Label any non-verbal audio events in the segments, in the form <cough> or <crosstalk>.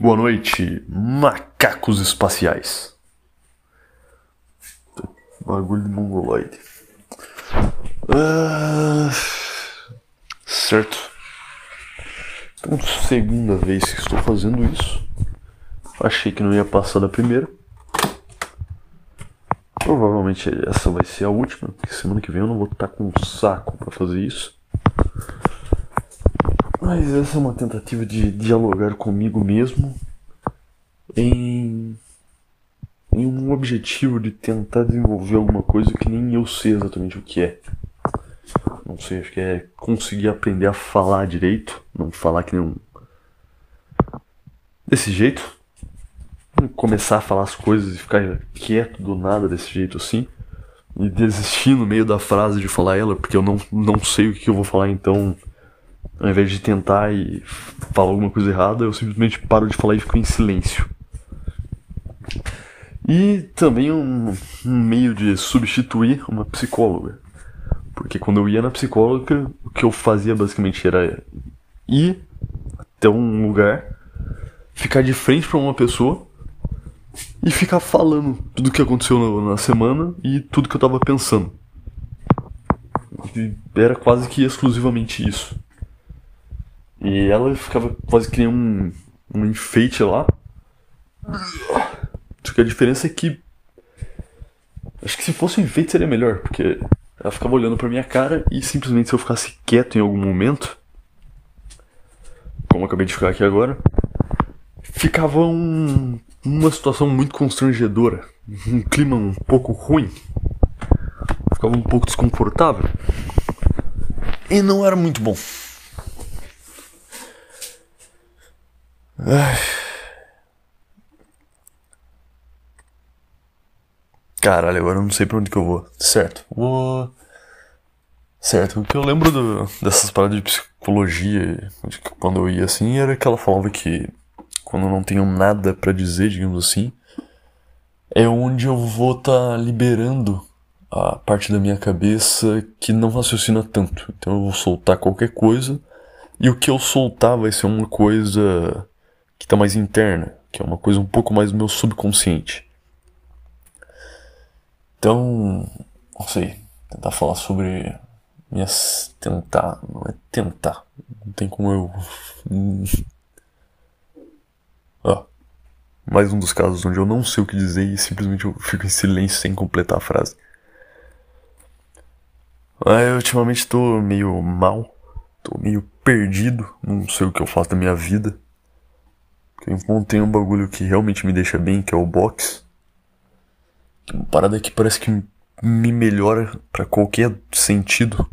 Boa noite, macacos espaciais. Bagulho de mongoloide. Ah, certo. Então, segunda vez que estou fazendo isso. Achei que não ia passar da primeira. Provavelmente essa vai ser a última, porque semana que vem eu não vou estar com um saco para fazer isso. Mas essa é uma tentativa de dialogar comigo mesmo em, em um objetivo de tentar desenvolver alguma coisa que nem eu sei exatamente o que é. Não sei, acho que é conseguir aprender a falar direito, não falar que nem um. desse jeito. Começar a falar as coisas e ficar quieto do nada desse jeito assim. E desistir no meio da frase de falar ela, porque eu não, não sei o que eu vou falar então ao invés de tentar e falar alguma coisa errada, eu simplesmente paro de falar e fico em silêncio. E também um, um meio de substituir uma psicóloga. Porque quando eu ia na psicóloga, o que eu fazia basicamente era ir até um lugar, ficar de frente para uma pessoa e ficar falando tudo o que aconteceu na, na, semana e tudo que eu tava pensando. E era quase que exclusivamente isso. E ela ficava quase que nem um, um enfeite lá. Só que a diferença é que. Acho que se fosse um enfeite seria melhor, porque ela ficava olhando pra minha cara e simplesmente se eu ficasse quieto em algum momento, como eu acabei de ficar aqui agora, ficava um, uma situação muito constrangedora, um clima um pouco ruim, ficava um pouco desconfortável e não era muito bom. Ai. Caralho, agora eu não sei pra onde que eu vou. Certo, vou. Certo, o que eu lembro do, dessas paradas de psicologia, de quando eu ia assim, era que ela falava que quando eu não tenho nada para dizer, digamos assim, é onde eu vou estar tá liberando a parte da minha cabeça que não raciocina tanto. Então eu vou soltar qualquer coisa e o que eu soltar vai ser uma coisa que está mais interna, que é uma coisa um pouco mais do meu subconsciente. Então, não sei, tentar falar sobre minhas. tentar, não é tentar, não tem como eu. <laughs> ah, mais um dos casos onde eu não sei o que dizer e simplesmente eu fico em silêncio sem completar a frase. Ah, eu ultimamente tô meio mal, tô meio perdido, não sei o que eu faço da minha vida. Eu encontrei um bagulho que realmente me deixa bem, que é o box. Uma parada que parece que me melhora para qualquer sentido.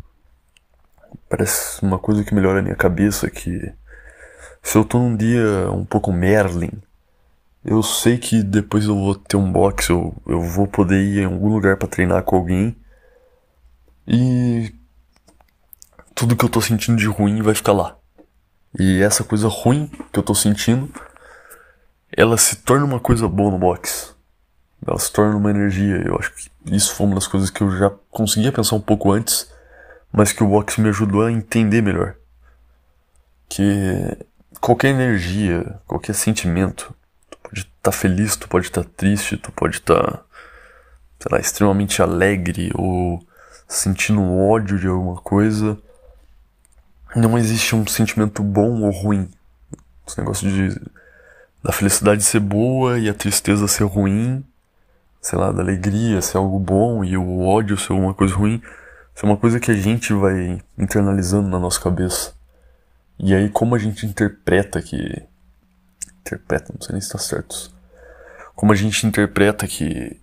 Parece uma coisa que melhora a minha cabeça, que se eu tô num dia um pouco Merlin, eu sei que depois eu vou ter um box, eu, eu vou poder ir em algum lugar para treinar com alguém. E tudo que eu tô sentindo de ruim vai ficar lá. E essa coisa ruim que eu tô sentindo ela se torna uma coisa boa no box. Ela se torna uma energia. Eu acho que isso foi uma das coisas que eu já conseguia pensar um pouco antes, mas que o box me ajudou a entender melhor. Que qualquer energia, qualquer sentimento, tu pode estar tá feliz, tu pode estar tá triste, tu pode estar, tá, sei lá, extremamente alegre ou sentindo ódio de alguma coisa. Não existe um sentimento bom ou ruim. Esse negócio de da felicidade ser boa e a tristeza ser ruim, sei lá, da alegria ser algo bom e o ódio ser uma coisa ruim, isso é uma coisa que a gente vai internalizando na nossa cabeça. E aí como a gente interpreta que interpreta, não sei nem se está certo. Como a gente interpreta que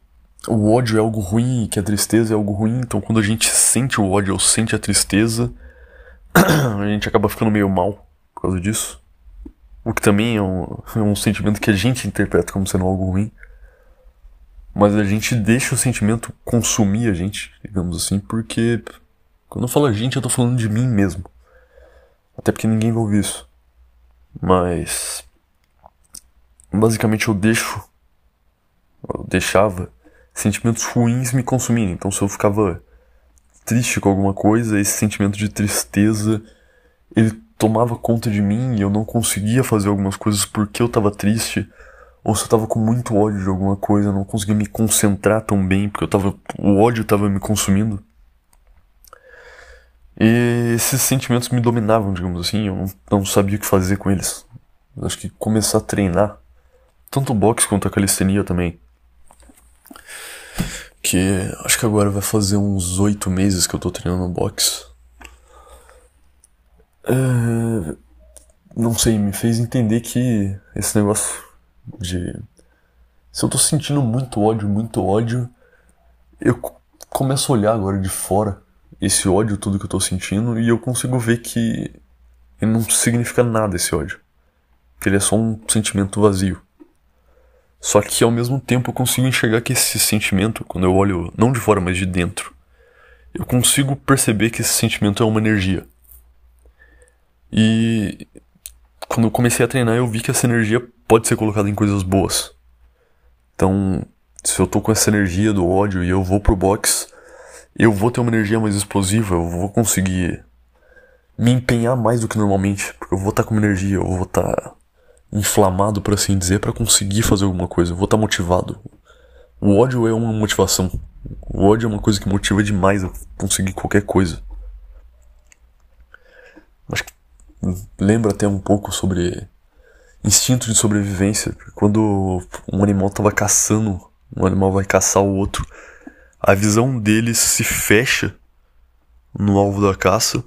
o ódio é algo ruim e que a tristeza é algo ruim, então quando a gente sente o ódio ou sente a tristeza, <clears throat> a gente acaba ficando meio mal por causa disso. O que também é um, <laughs> é um sentimento que a gente interpreta como sendo algo ruim. Mas a gente deixa o sentimento consumir a gente, digamos assim, porque quando eu falo a gente, eu tô falando de mim mesmo. Até porque ninguém vai ouvir isso. Mas. Basicamente eu deixo. Eu deixava sentimentos ruins me consumirem. Então se eu ficava triste com alguma coisa, esse sentimento de tristeza ele tomava conta de mim e eu não conseguia fazer algumas coisas porque eu tava triste, ou se eu tava com muito ódio de alguma coisa, não conseguia me concentrar tão bem porque eu tava, o ódio tava me consumindo. E esses sentimentos me dominavam, digamos assim, eu não, não sabia o que fazer com eles. Acho que começar a treinar, tanto o boxe quanto a calistenia também. Que acho que agora vai fazer uns oito meses que eu tô treinando boxe. É, não sei, me fez entender que esse negócio de. Se eu tô sentindo muito ódio, muito ódio, eu começo a olhar agora de fora esse ódio tudo que eu tô sentindo e eu consigo ver que ele não significa nada esse ódio. Que ele é só um sentimento vazio. Só que ao mesmo tempo eu consigo enxergar que esse sentimento, quando eu olho não de fora, mas de dentro, eu consigo perceber que esse sentimento é uma energia. E quando eu comecei a treinar, eu vi que essa energia pode ser colocada em coisas boas. Então, se eu tô com essa energia do ódio e eu vou pro box, eu vou ter uma energia mais explosiva, eu vou conseguir me empenhar mais do que normalmente, porque eu vou estar tá com energia, eu vou estar tá inflamado, por assim dizer, para conseguir fazer alguma coisa, eu vou estar tá motivado. O ódio é uma motivação. O ódio é uma coisa que motiva demais a conseguir qualquer coisa. Acho que lembra até um pouco sobre instinto de sobrevivência. Quando um animal estava caçando, um animal vai caçar o outro, a visão dele se fecha no alvo da caça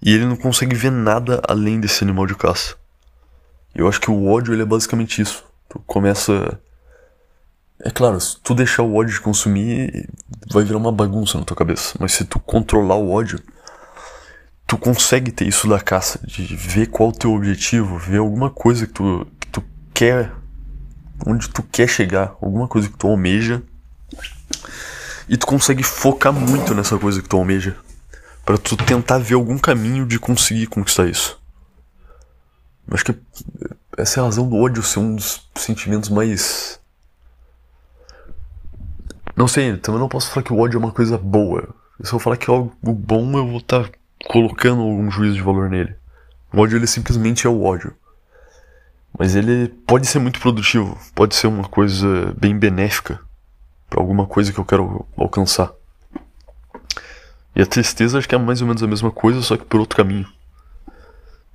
e ele não consegue ver nada além desse animal de caça. Eu acho que o ódio ele é basicamente isso. Tu começa. É claro, se tu deixar o ódio de consumir, vai virar uma bagunça na tua cabeça. Mas se tu controlar o ódio, tu consegue ter isso da caça, de ver qual o teu objetivo, ver alguma coisa que tu, que tu quer, onde tu quer chegar, alguma coisa que tu almeja e tu consegue focar muito nessa coisa que tu almeja. para tu tentar ver algum caminho de conseguir conquistar isso. Acho que essa é a razão do ódio ser um dos sentimentos mais. Não sei, também não posso falar que o ódio é uma coisa boa. Se eu falar que é algo bom, eu vou estar tá colocando algum juízo de valor nele. O ódio ele simplesmente é o ódio. Mas ele pode ser muito produtivo, pode ser uma coisa bem benéfica para alguma coisa que eu quero alcançar. E a tristeza acho que é mais ou menos a mesma coisa, só que por outro caminho.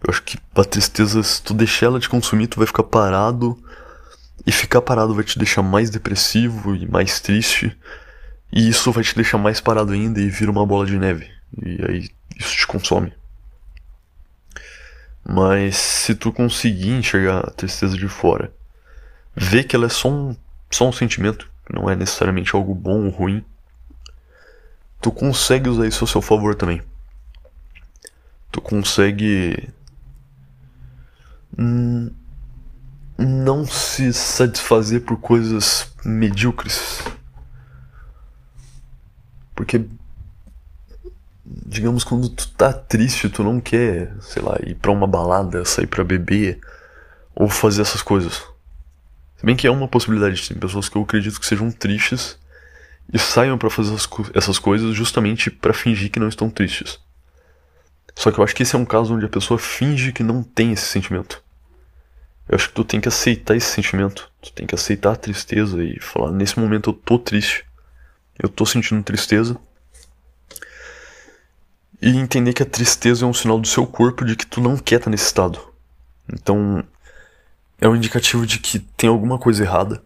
Eu acho que a tristeza, se tu deixar ela te consumir, tu vai ficar parado. E ficar parado vai te deixar mais depressivo e mais triste. E isso vai te deixar mais parado ainda e vira uma bola de neve. E aí isso te consome. Mas se tu conseguir enxergar a tristeza de fora, ver que ela é só um, só um sentimento, não é necessariamente algo bom ou ruim, tu consegue usar isso a seu favor também. Tu consegue não se satisfazer por coisas medíocres. Porque digamos quando tu tá triste, tu não quer, sei lá, ir para uma balada, sair para beber ou fazer essas coisas. Se bem que é uma possibilidade, tem pessoas que eu acredito que sejam tristes e saiam para fazer essas coisas justamente para fingir que não estão tristes. Só que eu acho que esse é um caso onde a pessoa finge que não tem esse sentimento. Eu acho que tu tem que aceitar esse sentimento. Tu tem que aceitar a tristeza e falar: nesse momento eu tô triste. Eu tô sentindo tristeza. E entender que a tristeza é um sinal do seu corpo de que tu não quer estar tá nesse estado. Então, é um indicativo de que tem alguma coisa errada.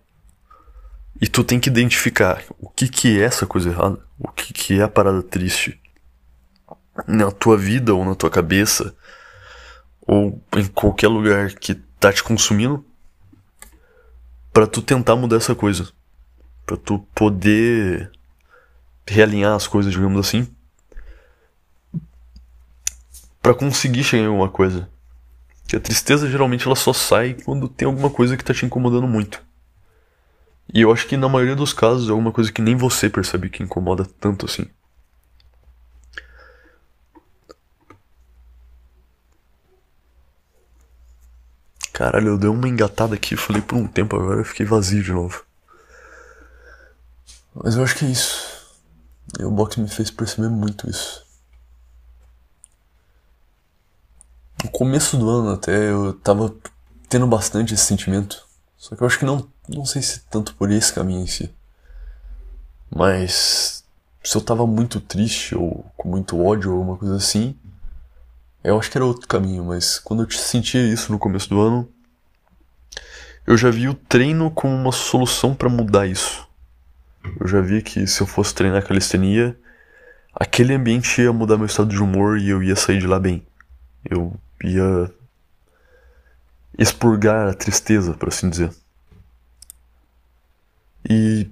E tu tem que identificar o que, que é essa coisa errada, o que, que é a parada triste na tua vida ou na tua cabeça ou em qualquer lugar que tá te consumindo para tu tentar mudar essa coisa, para tu poder realinhar as coisas, digamos assim, para conseguir chegar em alguma coisa. Que a tristeza geralmente ela só sai quando tem alguma coisa que tá te incomodando muito. E eu acho que na maioria dos casos é alguma coisa que nem você percebe que incomoda tanto assim. Caralho, eu dei uma engatada aqui, falei por um tempo agora, eu fiquei vazio de novo. Mas eu acho que é isso. E o boxe me fez perceber muito isso. No começo do ano até eu tava tendo bastante esse sentimento. Só que eu acho que não, não sei se tanto por esse caminho em si. Mas se eu tava muito triste ou com muito ódio ou alguma coisa assim, eu acho que era outro caminho, mas quando eu sentia isso no começo do ano, eu já vi o treino como uma solução para mudar isso. Eu já vi que se eu fosse treinar calistenia, aquele ambiente ia mudar meu estado de humor e eu ia sair de lá bem. Eu ia expurgar a tristeza, por assim dizer. E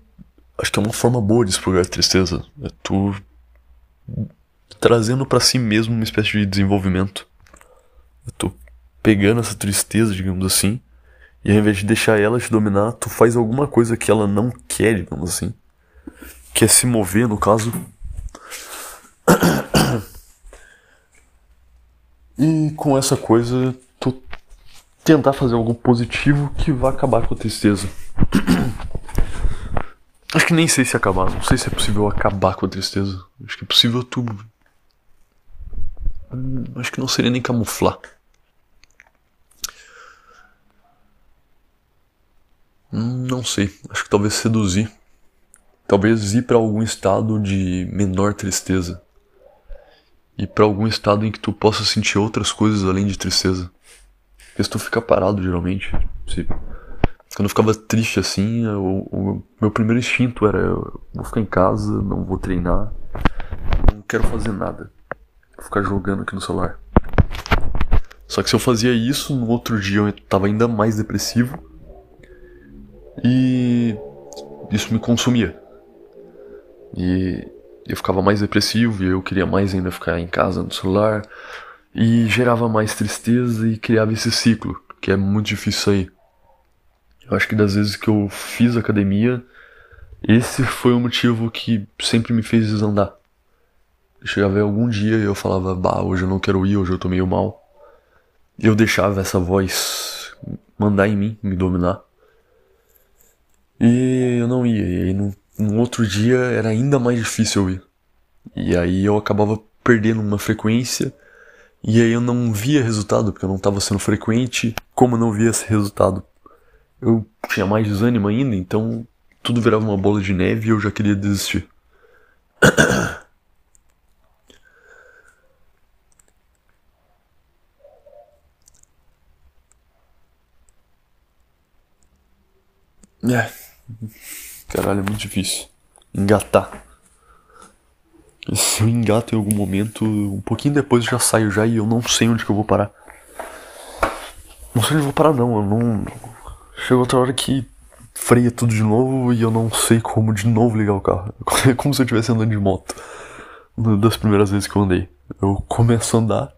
acho que é uma forma boa de expurgar a tristeza. É tu trazendo para si mesmo uma espécie de desenvolvimento. Eu tô pegando essa tristeza, digamos assim, e ao invés de deixar ela te dominar, tu faz alguma coisa que ela não quer, digamos assim. Quer se mover, no caso. E com essa coisa, tu tentar fazer algo positivo que vá acabar com a tristeza. <clears throat> Acho que nem sei se acabar, não sei se é possível acabar com a tristeza. Acho que é possível tu. Hum, acho que não seria nem camuflar. Hum, não sei, acho que talvez seduzir. Talvez ir para algum estado de menor tristeza. Ir para algum estado em que tu possa sentir outras coisas além de tristeza. Porque se tu ficar parado, geralmente, se quando eu ficava triste assim, o, o, meu primeiro instinto era: eu vou ficar em casa, não vou treinar, não quero fazer nada. Vou ficar jogando aqui no celular. Só que se eu fazia isso, no outro dia eu tava ainda mais depressivo. E isso me consumia. E eu ficava mais depressivo e eu queria mais ainda ficar em casa no celular. E gerava mais tristeza e criava esse ciclo, que é muito difícil sair. Eu acho que das vezes que eu fiz academia, esse foi o motivo que sempre me fez desandar. Eu chegava algum dia e eu falava, bah, hoje eu não quero ir, hoje eu tô meio mal. E eu deixava essa voz mandar em mim, me dominar. E eu não ia. E aí no, no outro dia era ainda mais difícil eu ir. E aí eu acabava perdendo uma frequência. E aí eu não via resultado, porque eu não estava sendo frequente. Como eu não via esse resultado eu tinha mais desânimo ainda, então tudo virava uma bola de neve e eu já queria desistir. <clears throat> É. Caralho, é muito difícil. Engatar. Se eu engato em algum momento, um pouquinho depois eu já saio já e eu não sei onde que eu vou parar. Não sei onde eu vou parar não, eu não. Chegou outra hora que freia tudo de novo e eu não sei como de novo ligar o carro. É <laughs> como se eu estivesse andando de moto. Das primeiras vezes que eu andei. Eu começo a andar,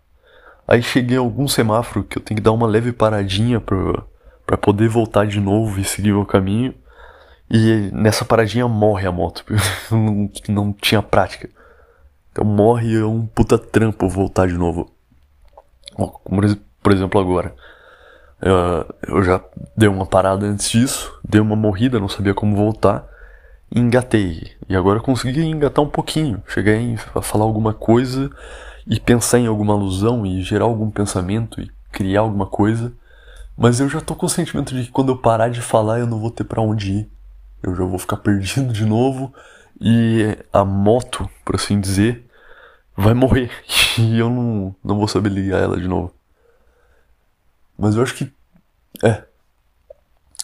aí cheguei a algum semáforo que eu tenho que dar uma leve paradinha pra, pra poder voltar de novo e seguir o caminho. E nessa paradinha morre a moto, <laughs> não, não tinha prática. Então morre é um puta trampo voltar de novo. Por exemplo agora. Eu, já dei uma parada antes disso, dei uma morrida, não sabia como voltar, e engatei. E agora consegui engatar um pouquinho. Cheguei a falar alguma coisa e pensar em alguma alusão e gerar algum pensamento e criar alguma coisa. Mas eu já tô com o sentimento de que quando eu parar de falar eu não vou ter para onde ir. Eu já vou ficar <laughs> perdido de novo e a moto, por assim dizer, vai morrer. <laughs> E eu não, não vou saber ligar ela de novo. Mas eu acho que. É.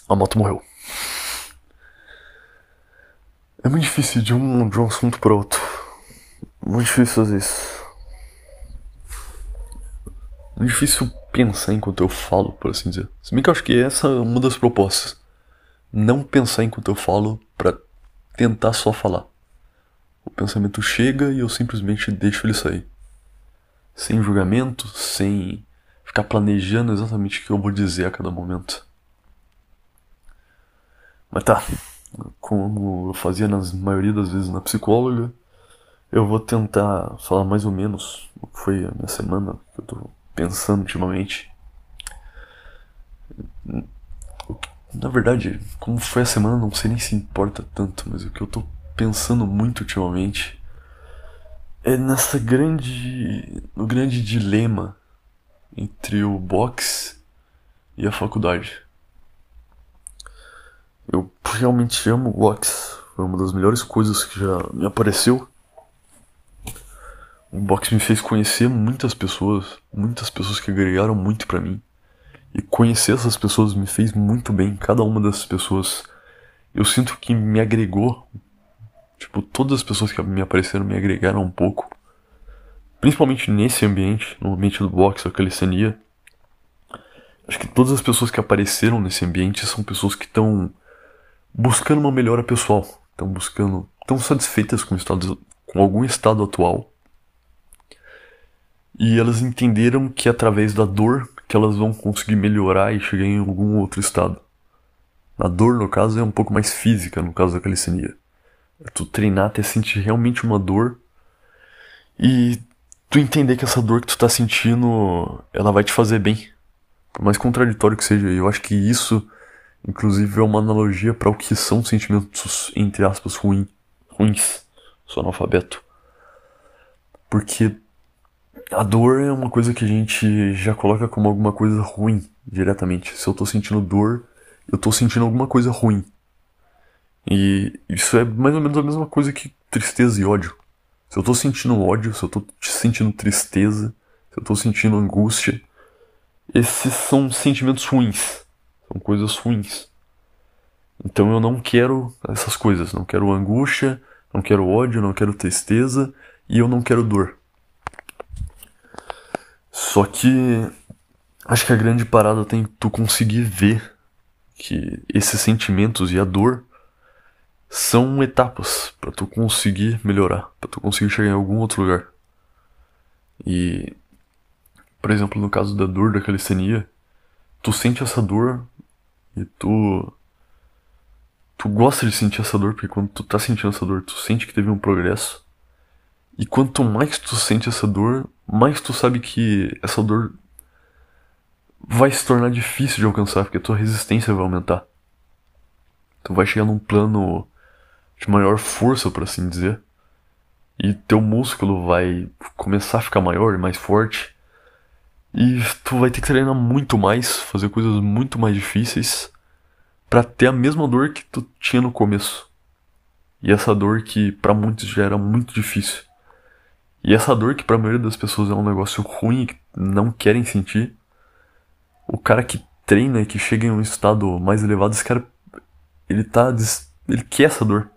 A moto morreu. É muito difícil de um, de um assunto para outro. Muito difícil fazer isso. Muito difícil pensar enquanto eu falo, por assim dizer. Se bem que eu acho que essa é uma das propostas. Não pensar enquanto eu falo para tentar só falar. O pensamento chega e eu simplesmente deixo ele sair. Sem julgamento, sem ficar planejando exatamente o que eu vou dizer a cada momento. Mas tá, como eu fazia nas maioria das vezes na psicóloga, eu vou tentar falar mais ou menos o que foi a minha semana, que eu tô pensando ultimamente. Na verdade, como foi a semana, não sei nem se importa tanto, mas o que eu tô pensando muito ultimamente é nessa grande. no grande dilema entre o boxe e a faculdade. Eu realmente amo o boxe. Foi uma das melhores coisas que já me apareceu. O boxe me fez conhecer muitas pessoas, muitas pessoas que agregaram muito para mim. E conhecer essas pessoas me fez muito bem. Cada uma dessas pessoas, eu sinto que me agregou. Tipo, todas as pessoas que me apareceram me agregaram um pouco. Principalmente nesse ambiente, no ambiente do boxe, da calistenia. Acho que todas as pessoas que apareceram nesse ambiente são pessoas que estão buscando uma melhora pessoal. Estão buscando. estão satisfeitas com, estado, com algum estado atual. E elas entenderam que através da dor que elas vão conseguir melhorar e chegar em algum outro estado. A dor, no caso, é um pouco mais física, no caso da calistenia. É tu treinar até sentir realmente uma dor e tu entender que essa dor que tu tá sentindo, ela vai te fazer bem. Por mais contraditório que seja, eu acho que isso, inclusive, é uma analogia para o que são sentimentos, entre aspas, ruim, ruins. Sou analfabeto. Porque a dor é uma coisa que a gente já coloca como alguma coisa ruim diretamente. Se eu tô sentindo dor, eu tô sentindo alguma coisa ruim. E isso é mais ou menos a mesma coisa que tristeza e ódio. Se eu tô sentindo ódio, se eu tô sentindo tristeza, se eu tô sentindo angústia, esses são sentimentos ruins. São coisas ruins. Então eu não quero essas coisas. Não quero angústia, não quero ódio, não quero tristeza e eu não quero dor. Só que acho que a grande parada tem tu conseguir ver que esses sentimentos e a dor são etapas para tu conseguir melhorar, para tu conseguir chegar em algum outro lugar. E por exemplo, no caso da dor da calistenia, tu sente essa dor e tu tu gosta de sentir essa dor porque quando tu tá sentindo essa dor, tu sente que teve um progresso. E quanto mais tu sente essa dor, mais tu sabe que essa dor vai se tornar difícil de alcançar, porque a tua resistência vai aumentar. Tu vai chegar num plano de maior força, por assim dizer. E teu músculo vai começar a ficar maior e mais forte. E tu vai ter que treinar muito mais, fazer coisas muito mais difíceis para ter a mesma dor que tu tinha no começo. E essa dor que para muitos já era muito difícil. E essa dor que para a maioria das pessoas é um negócio ruim que não querem sentir, o cara que treina e que chega em um estado mais elevado, esse cara ele tá ele quer essa dor.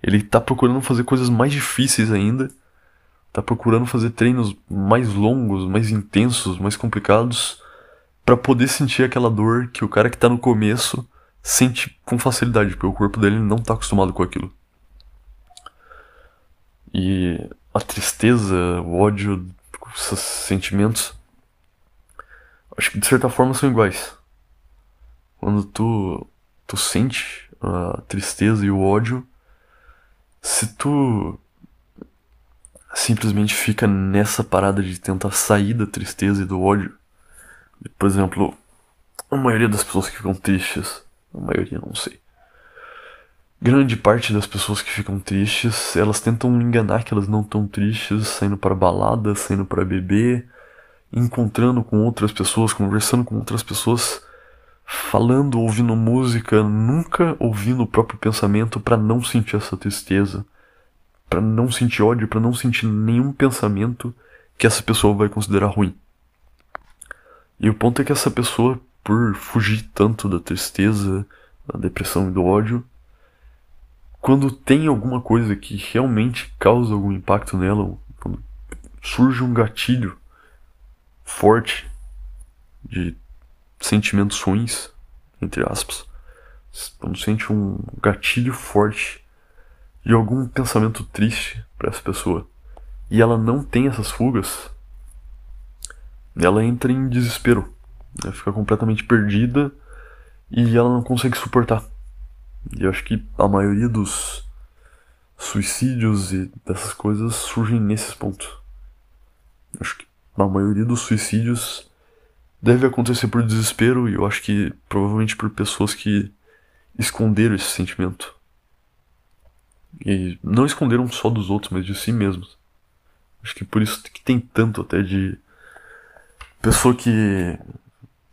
Ele tá procurando fazer coisas mais difíceis ainda. Tá procurando fazer treinos mais longos, mais intensos, mais complicados para poder sentir aquela dor que o cara que tá no começo sente com facilidade, porque o corpo dele não tá acostumado com aquilo. E a tristeza, o ódio, esses sentimentos, acho que de certa forma são iguais. Quando tu, tu sente a tristeza e o ódio, se tu simplesmente fica nessa parada de tentar sair da tristeza e do ódio, por exemplo, a maioria das pessoas que ficam tristes, a maioria não sei, grande parte das pessoas que ficam tristes, elas tentam enganar que elas não estão tristes, saindo para balada, saindo para beber, encontrando com outras pessoas, conversando com outras pessoas, falando, ouvindo música, nunca ouvindo o próprio pensamento para não sentir essa tristeza, para não sentir ódio, para não sentir nenhum pensamento que essa pessoa vai considerar ruim. E o ponto é que essa pessoa, por fugir tanto da tristeza, da depressão e do ódio, quando tem alguma coisa que realmente causa algum impacto nela, quando surge um gatilho forte de sentimentos ruins, entre aspas, quando sente um gatilho forte de algum pensamento triste para essa pessoa e ela não tem essas fugas, ela entra em desespero, ela fica completamente perdida e ela não consegue suportar. E eu acho que a maioria dos suicídios e dessas coisas surgem nesses pontos. Acho que a maioria dos suicídios deve acontecer por desespero e eu acho que provavelmente por pessoas que esconderam esse sentimento. E não esconderam só dos outros, mas de si mesmos. Acho que por isso que tem tanto até de pessoa que.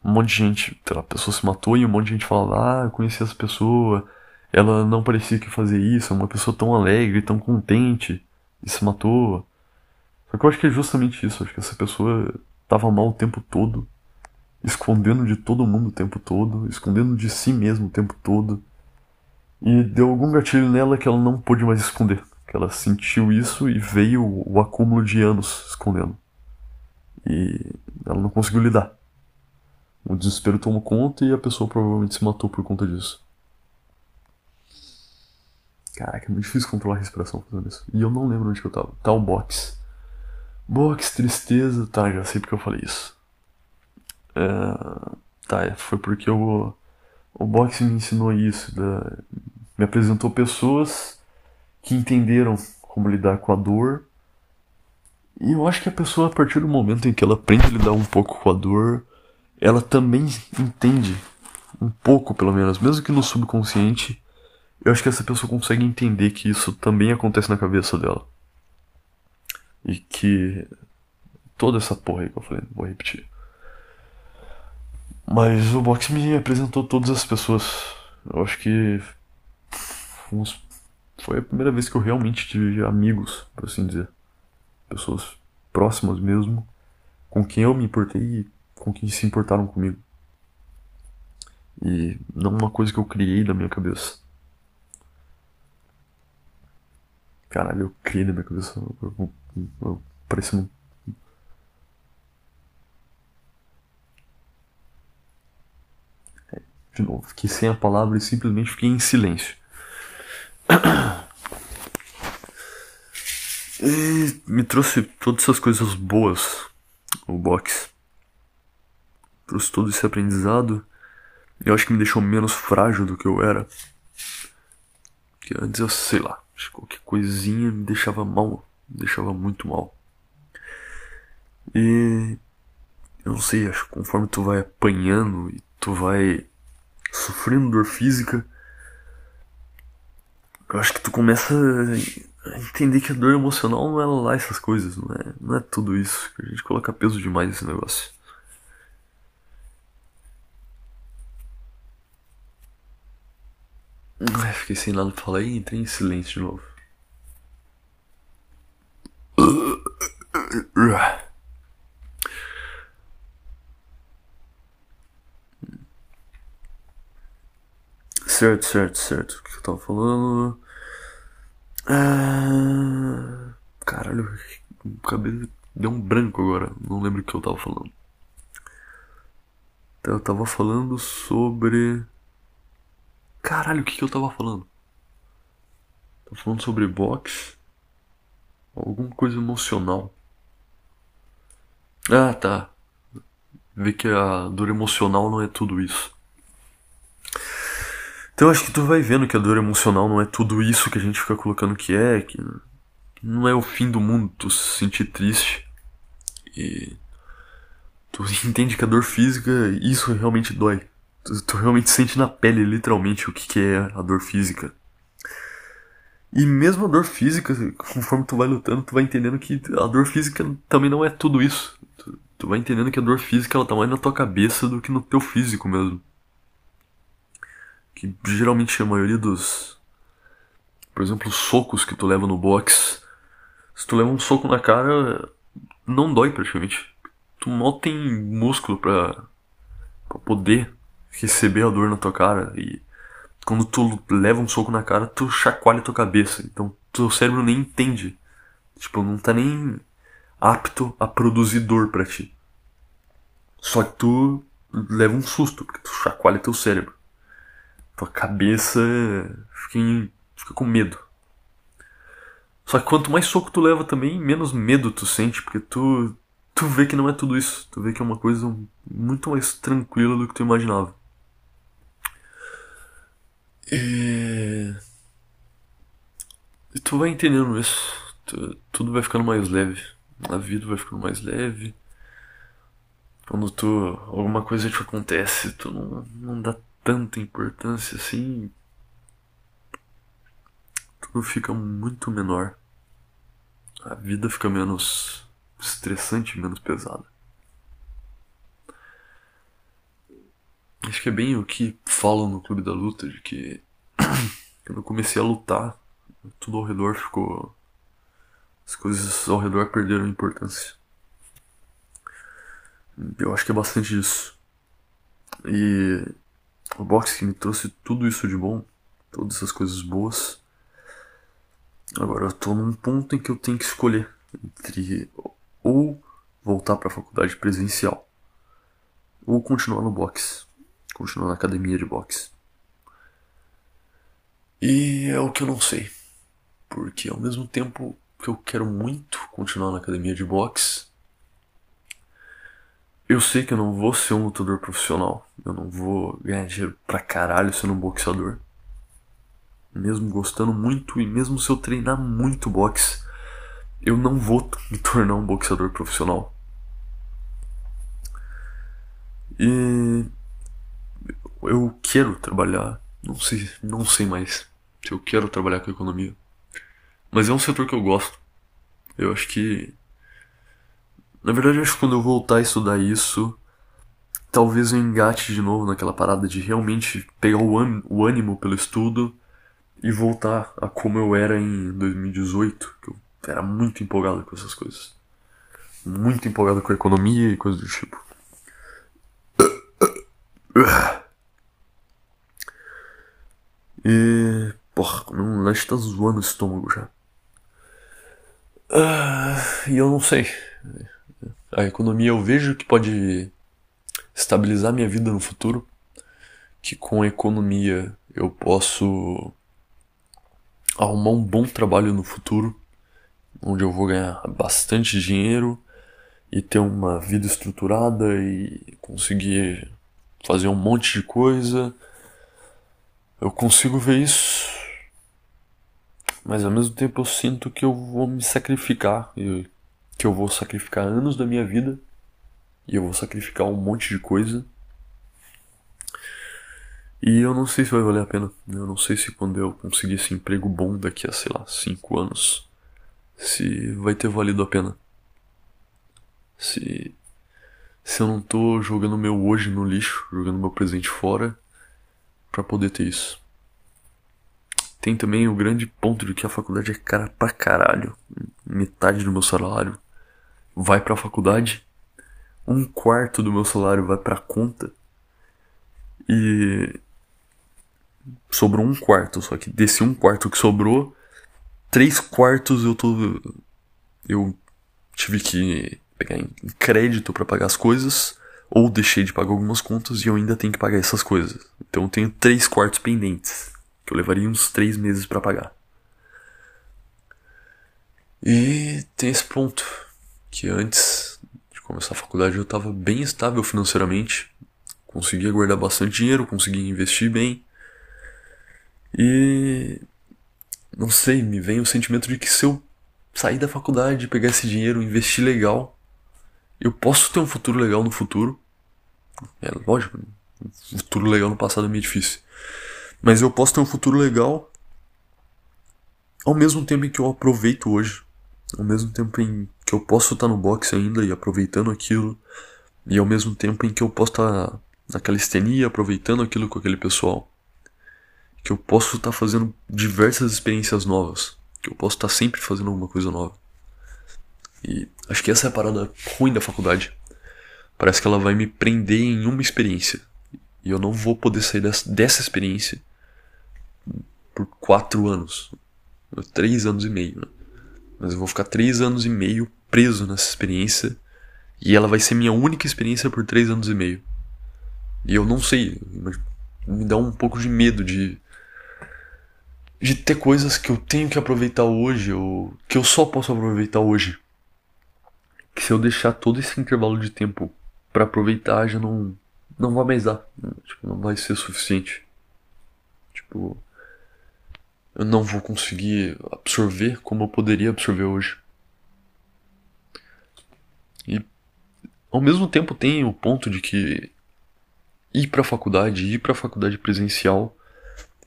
Um monte de gente. A pessoa se matou e um monte de gente fala: Ah, eu conheci essa pessoa. Ela não parecia que fazia isso. É uma pessoa tão alegre, tão contente. E se matou. Só que eu acho que é justamente isso. Acho que essa pessoa tava mal o tempo todo. Escondendo de todo mundo o tempo todo. Escondendo de si mesmo o tempo todo. E deu algum gatilho nela que ela não pôde mais esconder. Que ela sentiu isso e veio o acúmulo de anos escondendo. E ela não conseguiu lidar. O desespero tomou conta e a pessoa provavelmente se matou por conta disso. Caraca, é muito difícil controlar a respiração fazendo isso. E eu não lembro onde que eu tava. Tá o box. Box, tristeza. Tá, já sei porque eu falei isso. É... Tá, é, foi porque eu, o box me ensinou isso. Da... Me apresentou pessoas que entenderam como lidar com a dor e eu acho que a pessoa, a partir do momento em que ela aprende a lidar um pouco com a dor, ela também entende, um pouco pelo menos, mesmo que no subconsciente, eu acho que essa pessoa consegue entender que isso também acontece na cabeça dela. E que toda essa porra aí que eu falei, vou repetir. Mas o boxe me apresentou todas as pessoas. Eu acho que foi a primeira vez que eu realmente tive amigos, por assim dizer pessoas próximas mesmo, com quem eu me importei e com quem se importaram comigo. E não uma coisa que eu criei da minha cabeça. Caralho, eu criei na minha cabeça. Eu, eu. É, de novo, fiquei sem a palavra e simplesmente fiquei em silêncio. E me trouxe todas essas coisas boas, o box. Trouxe todo esse aprendizado. Eu acho que me deixou menos frágil do que eu era. Que antes eu sei lá, que qualquer coisinha me deixava mal, me deixava muito mal. E eu não sei, acho que conforme tu vai apanhando e tu vai sofrendo dor física, eu acho que tu começa entender que a dor emocional não é lá essas coisas, não é, não é tudo isso. A gente coloca peso demais nesse negócio. Fiquei sem nada pra falar e entrei em silêncio de novo. Certo, certo, certo. O que eu tava falando? Ah, caralho, o cabelo deu um branco agora. Não lembro o que eu tava falando. Então, eu tava falando sobre. Caralho, o que, que eu tava falando? Tava falando sobre boxe. Alguma coisa emocional. Ah, tá. Ver que a dor emocional não é tudo isso. Então acho que tu vai vendo que a dor emocional não é tudo isso que a gente fica colocando que é, que não é o fim do mundo tu se sentir triste. E tu <laughs> entende que a dor física, isso realmente dói. Tu, tu realmente sente na pele, literalmente, o que, que é a dor física. E mesmo a dor física, conforme tu vai lutando, tu vai entendendo que a dor física também não é tudo isso. Tu, tu vai entendendo que a dor física ela tá mais na tua cabeça do que no teu físico mesmo que geralmente a maioria dos. Por exemplo, os socos que tu leva no box. Se tu leva um soco na cara, não dói praticamente. Tu mal tem músculo pra, pra poder receber a dor na tua cara. E quando tu leva um soco na cara, tu chacoalha tua cabeça. Então teu cérebro nem entende. Tipo, não tá nem apto a produzir dor pra ti. Só que tu leva um susto, porque tu chacoalha teu cérebro tua cabeça fica, em, fica com medo. Só que quanto mais soco tu leva também, menos medo tu sente, porque tu, tu vê que não é tudo isso. Tu vê que é uma coisa muito mais tranquila do que tu imaginava. E, tu vai entendendo isso. Tu, tudo vai ficando mais leve. A vida vai ficando mais leve. Quando tu. alguma coisa te acontece, tu não, não dá tanta importância assim, tudo fica muito menor. A vida fica menos estressante, menos pesada. Acho que é bem o que falam no Clube da Luta, de que <coughs> quando eu comecei a lutar, tudo ao redor ficou. As coisas ao redor perderam importância. Eu acho que é bastante isso. E o boxe que me trouxe tudo isso de bom, todas essas coisas boas. Agora eu tô num ponto em que eu tenho que escolher entre ou voltar para a faculdade presencial ou continuar no boxe, continuar na academia de boxe. E é o que eu não sei, porque ao mesmo tempo que eu quero muito continuar na academia de boxe, eu sei que eu não vou ser um lutador profissional. Eu não vou ganhar dinheiro pra caralho sendo um boxeador. Mesmo gostando muito e mesmo se eu treinar muito boxe, eu não vou <laughs> me tornar um boxeador profissional. E eu quero trabalhar, não sei, não sei mais se eu quero trabalhar com economia. Mas é um setor que eu gosto. Eu acho que na verdade, acho que quando eu voltar a estudar isso, talvez eu engate de novo naquela parada de realmente pegar o, o ânimo pelo estudo e voltar a como eu era em 2018, que eu era muito empolgado com essas coisas. Muito empolgado com a economia e coisas do tipo. <coughs> E. Porra, meu lanche tá zoando o estômago já. Uh, e eu não sei a economia eu vejo que pode estabilizar minha vida no futuro, que com a economia eu posso arrumar um bom trabalho no futuro, onde eu vou ganhar bastante dinheiro e ter uma vida estruturada e conseguir fazer um monte de coisa. Eu consigo ver isso, mas ao mesmo tempo eu sinto que eu vou me sacrificar e que eu vou sacrificar anos da minha vida e eu vou sacrificar um monte de coisa. E eu não sei se vai valer a pena. Eu não sei se quando eu conseguir esse emprego bom daqui a, sei lá, 5 anos, se vai ter valido a pena. Se. Se eu não tô jogando meu hoje no lixo, jogando meu presente fora, para poder ter isso. Tem também o grande ponto de que a faculdade é cara pra caralho. Metade do meu salário vai para a faculdade, um quarto do meu salário vai para conta e sobrou um quarto, só que desse um quarto que sobrou, três quartos eu tô eu tive que pegar em crédito para pagar as coisas ou deixei de pagar algumas contas e eu ainda tenho que pagar essas coisas. Então eu tenho três quartos pendentes que eu levaria uns três meses para pagar. E tem esse ponto que antes de começar a faculdade eu estava bem estável financeiramente, conseguia guardar bastante dinheiro, conseguia investir bem. E não sei, me vem o sentimento de que se eu sair da faculdade, pegar esse dinheiro, investir legal, eu posso ter um futuro legal no futuro. É lógico, um futuro legal no passado é meio difícil. Mas eu posso ter um futuro legal ao mesmo tempo em que eu aproveito hoje. Ao mesmo tempo em que eu posso estar no boxe ainda e aproveitando aquilo, e ao mesmo tempo em que eu posso estar naquela estenia aproveitando aquilo com aquele pessoal. Que eu posso estar fazendo diversas experiências novas, que eu posso estar sempre fazendo alguma coisa nova. E acho que essa é a parada ruim da faculdade. Parece que ela vai me prender em uma experiência. E eu não vou poder sair dessa, dessa experiência por quatro anos. Três anos e meio, né? Mas eu vou ficar três anos e meio preso nessa experiência. E ela vai ser minha única experiência por três anos e meio. E eu não sei. Me dá um pouco de medo de. De ter coisas que eu tenho que aproveitar hoje, ou que eu só posso aproveitar hoje. Que se eu deixar todo esse intervalo de tempo para aproveitar, já não. Não vai mais dar. Tipo, não vai ser suficiente. Tipo eu não vou conseguir absorver como eu poderia absorver hoje. E ao mesmo tempo tem o ponto de que ir para a faculdade, ir para a faculdade presencial,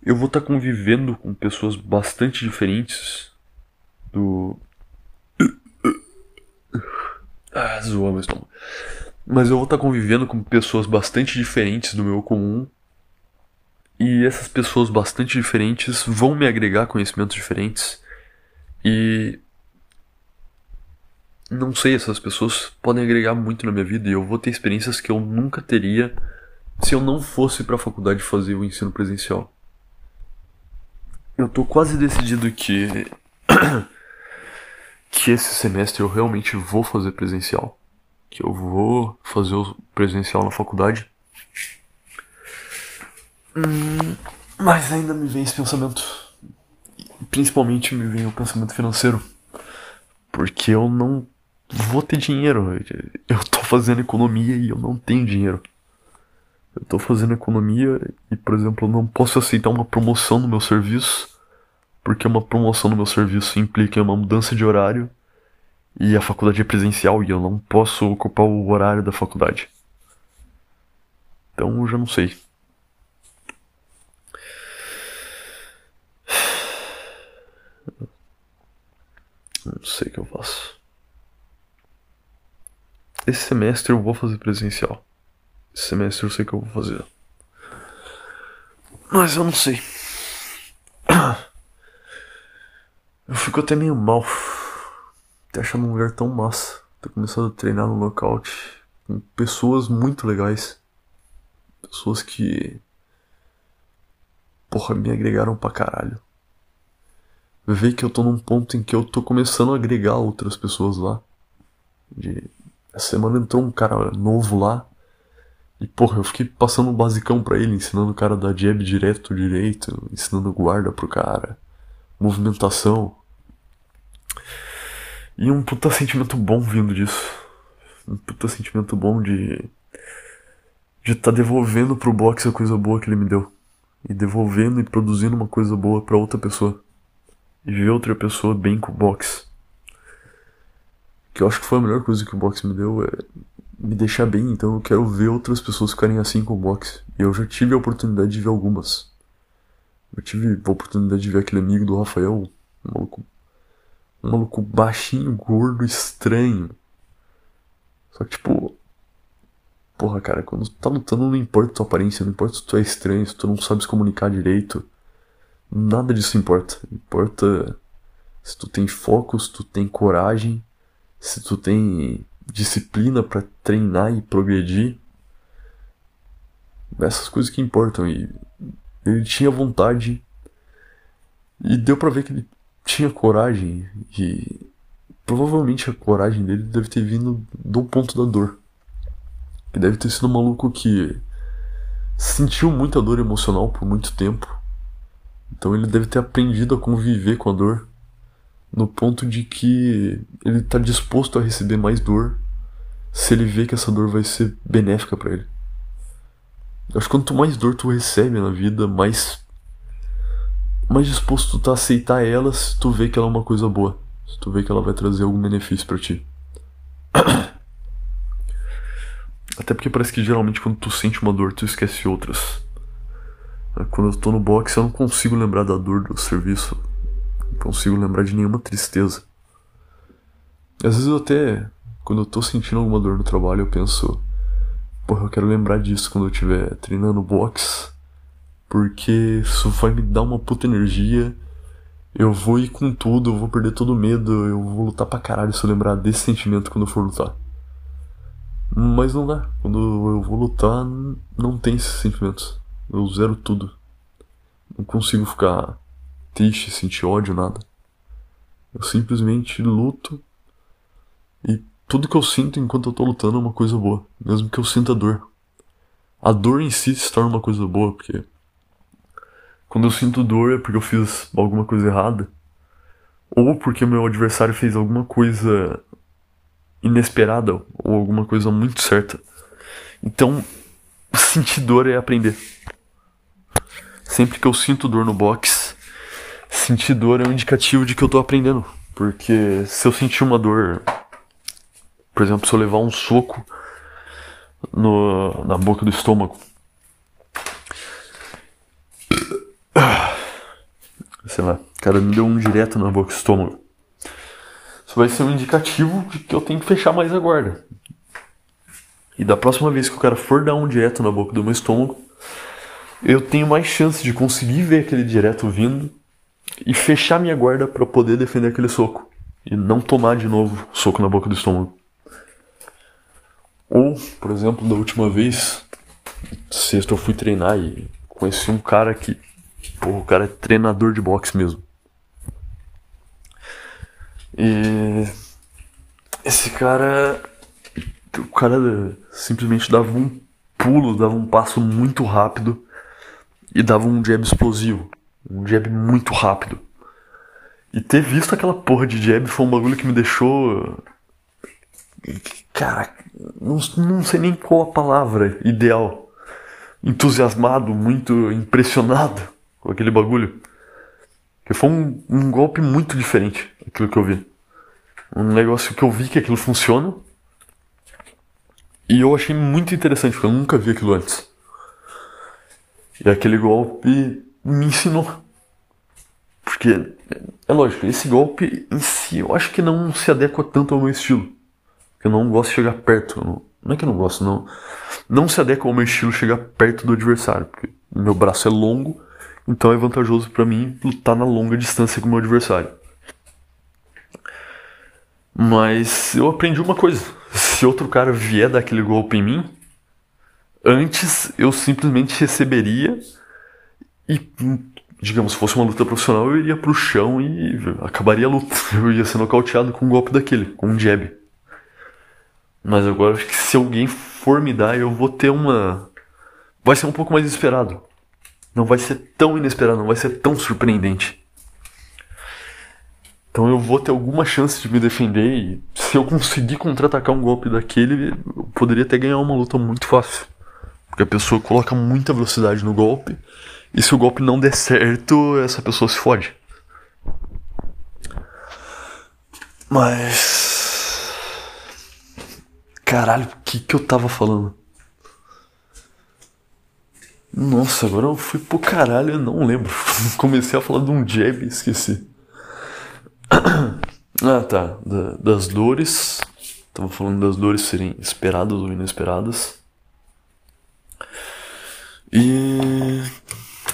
eu vou estar tá convivendo com pessoas bastante diferentes do <coughs> ah, zoou meu estômago. Mas eu vou estar convivendo com pessoas bastante diferentes do meu comum. E essas pessoas bastante diferentes vão me agregar conhecimentos diferentes. E. Não sei, essas pessoas podem agregar muito na minha vida e eu vou ter experiências que eu nunca teria se eu não fosse para a faculdade fazer o ensino presencial. Eu tô quase decidido que <coughs> que esse semestre eu realmente vou fazer presencial, que eu vou fazer o presencial na faculdade. Hum, mas ainda me vem esse pensamento, principalmente me vem o pensamento financeiro, porque eu não vou ter dinheiro. Eu tô fazendo economia e eu não tenho dinheiro. Eu tô fazendo economia e, por exemplo, eu não posso aceitar uma promoção no meu serviço, porque uma promoção no meu serviço implica uma mudança de horário e a faculdade é presencial e eu não posso ocupar o horário da faculdade. Então eu já não sei. Não sei o que eu faço. Esse semestre eu vou fazer presencial. Esse semestre eu sei que eu vou fazer. Mas eu não sei. <coughs> Eu fico até meio mal. Até achando um lugar tão massa. Tô começando a treinar no nocaute com pessoas muito legais. Pessoas que. Porra, me agregaram pra caralho. Ver que eu tô num ponto em que eu tô começando a agregar outras pessoas lá. De... Essa semana entrou um cara novo lá. E porra, eu fiquei passando um basicão pra ele, ensinando o cara da jab direto, direito, ensinando guarda pro cara, movimentação. E um puta sentimento bom vindo disso. Um puta sentimento bom de. de estar tá devolvendo pro boxe a coisa boa que ele me deu. E devolvendo e produzindo uma coisa boa para outra pessoa. E ver outra pessoa bem com o boxe. Que eu acho que foi a melhor coisa que o boxe me deu é me deixar bem, então eu quero ver outras pessoas ficarem assim com o boxe. E eu já tive a oportunidade de ver algumas. Eu tive a oportunidade de ver aquele amigo do Rafael, um maluco, um maluco baixinho, gordo, estranho. Só que, tipo, porra, cara, quando tu tá lutando não importa tua aparência, não importa se tu é estranho, se tu não sabes comunicar direito. Nada disso importa. Importa se tu tem foco, se tu tem coragem, se tu tem disciplina para treinar e progredir. Essas coisas que importam. E ele tinha vontade. E deu pra ver que ele tinha coragem. E provavelmente a coragem dele deve ter vindo do ponto da dor. Que deve ter sido um maluco que sentiu muita dor emocional por muito tempo. Então ele deve ter aprendido a conviver com a dor no ponto de que ele está disposto a receber mais dor se ele vê que essa dor vai ser benéfica para ele. Eu acho que quanto mais dor tu recebe na vida, mais mais disposto tu tá a aceitar ela se tu vê que ela é uma coisa boa, se tu vê que ela vai trazer algum benefício para ti. <clears throat> Até porque parece que geralmente quando tu sente uma dor, tu esquece outras. Quando eu tô no boxe, eu não consigo lembrar da dor do serviço consigo lembrar de nenhuma tristeza. Às vezes eu até, quando eu tô sentindo alguma dor no trabalho, eu penso, porra, eu quero lembrar disso quando eu estiver treinando boxe, porque isso vai me dar uma puta energia. Eu vou ir com tudo, eu vou perder todo o medo, eu vou lutar pra caralho se eu lembrar desse sentimento quando eu for lutar. Mas não dá. Quando eu vou lutar, não tem esses sentimentos. Eu zero tudo. Não consigo ficar triste, sentir ódio, nada. Eu simplesmente luto e tudo que eu sinto enquanto eu tô lutando é uma coisa boa, mesmo que eu sinta dor. A dor em si se torna uma coisa boa, porque quando eu sinto dor é porque eu fiz alguma coisa errada, ou porque meu adversário fez alguma coisa inesperada ou alguma coisa muito certa. Então, sentir dor é aprender. Sempre que eu sinto dor no boxe, sentir dor é um indicativo de que eu tô aprendendo. Porque se eu sentir uma dor, por exemplo, se eu levar um soco no, na boca do estômago, sei lá, o cara me deu um direto na boca estômago. Isso vai ser um indicativo de que eu tenho que fechar mais a guarda. E da próxima vez que o cara for dar um direto na boca do meu estômago, eu tenho mais chance de conseguir ver aquele direto vindo e fechar minha guarda para poder defender aquele soco e não tomar de novo soco na boca do estômago. Ou, por exemplo, da última vez, sexta eu fui treinar e conheci um cara que, pô, o cara é treinador de boxe mesmo. E esse cara, o cara simplesmente dava um pulo, dava um passo muito rápido e dava um jab explosivo, um jab muito rápido. E ter visto aquela porra de jab foi um bagulho que me deixou. Cara, não, não sei nem qual a palavra ideal. Entusiasmado, muito impressionado com aquele bagulho. Que foi um, um golpe muito diferente aquilo que eu vi. Um negócio que eu vi que aquilo funciona. E eu achei muito interessante, porque eu nunca vi aquilo antes. E aquele golpe me ensinou porque, é lógico, esse golpe em si eu acho que não se adequa tanto ao meu estilo. Eu não gosto de chegar perto. Não, não é que eu não gosto, não. Não se adequa ao meu estilo chegar perto do adversário. Porque meu braço é longo, então é vantajoso para mim lutar na longa distância com o meu adversário. Mas eu aprendi uma coisa: se outro cara vier dar aquele golpe em mim, antes eu simplesmente receberia e digamos, se fosse uma luta profissional, eu iria pro chão e acabaria a luta. <laughs> Eu ia ser nocauteado com um golpe daquele, com um jab. Mas agora acho que se alguém for me dar, eu vou ter uma. Vai ser um pouco mais esperado. Não vai ser tão inesperado, não vai ser tão surpreendente. Então eu vou ter alguma chance de me defender e se eu conseguir contra-atacar um golpe daquele, eu poderia até ganhar uma luta muito fácil. Porque a pessoa coloca muita velocidade no golpe e se o golpe não der certo, essa pessoa se fode. Mas. Caralho, o que, que eu tava falando? Nossa, agora eu fui pro caralho, eu não lembro. <laughs> Comecei a falar de um jab e esqueci. <clears throat> ah, tá. Da, das dores. Tava falando das dores serem esperadas ou inesperadas. E.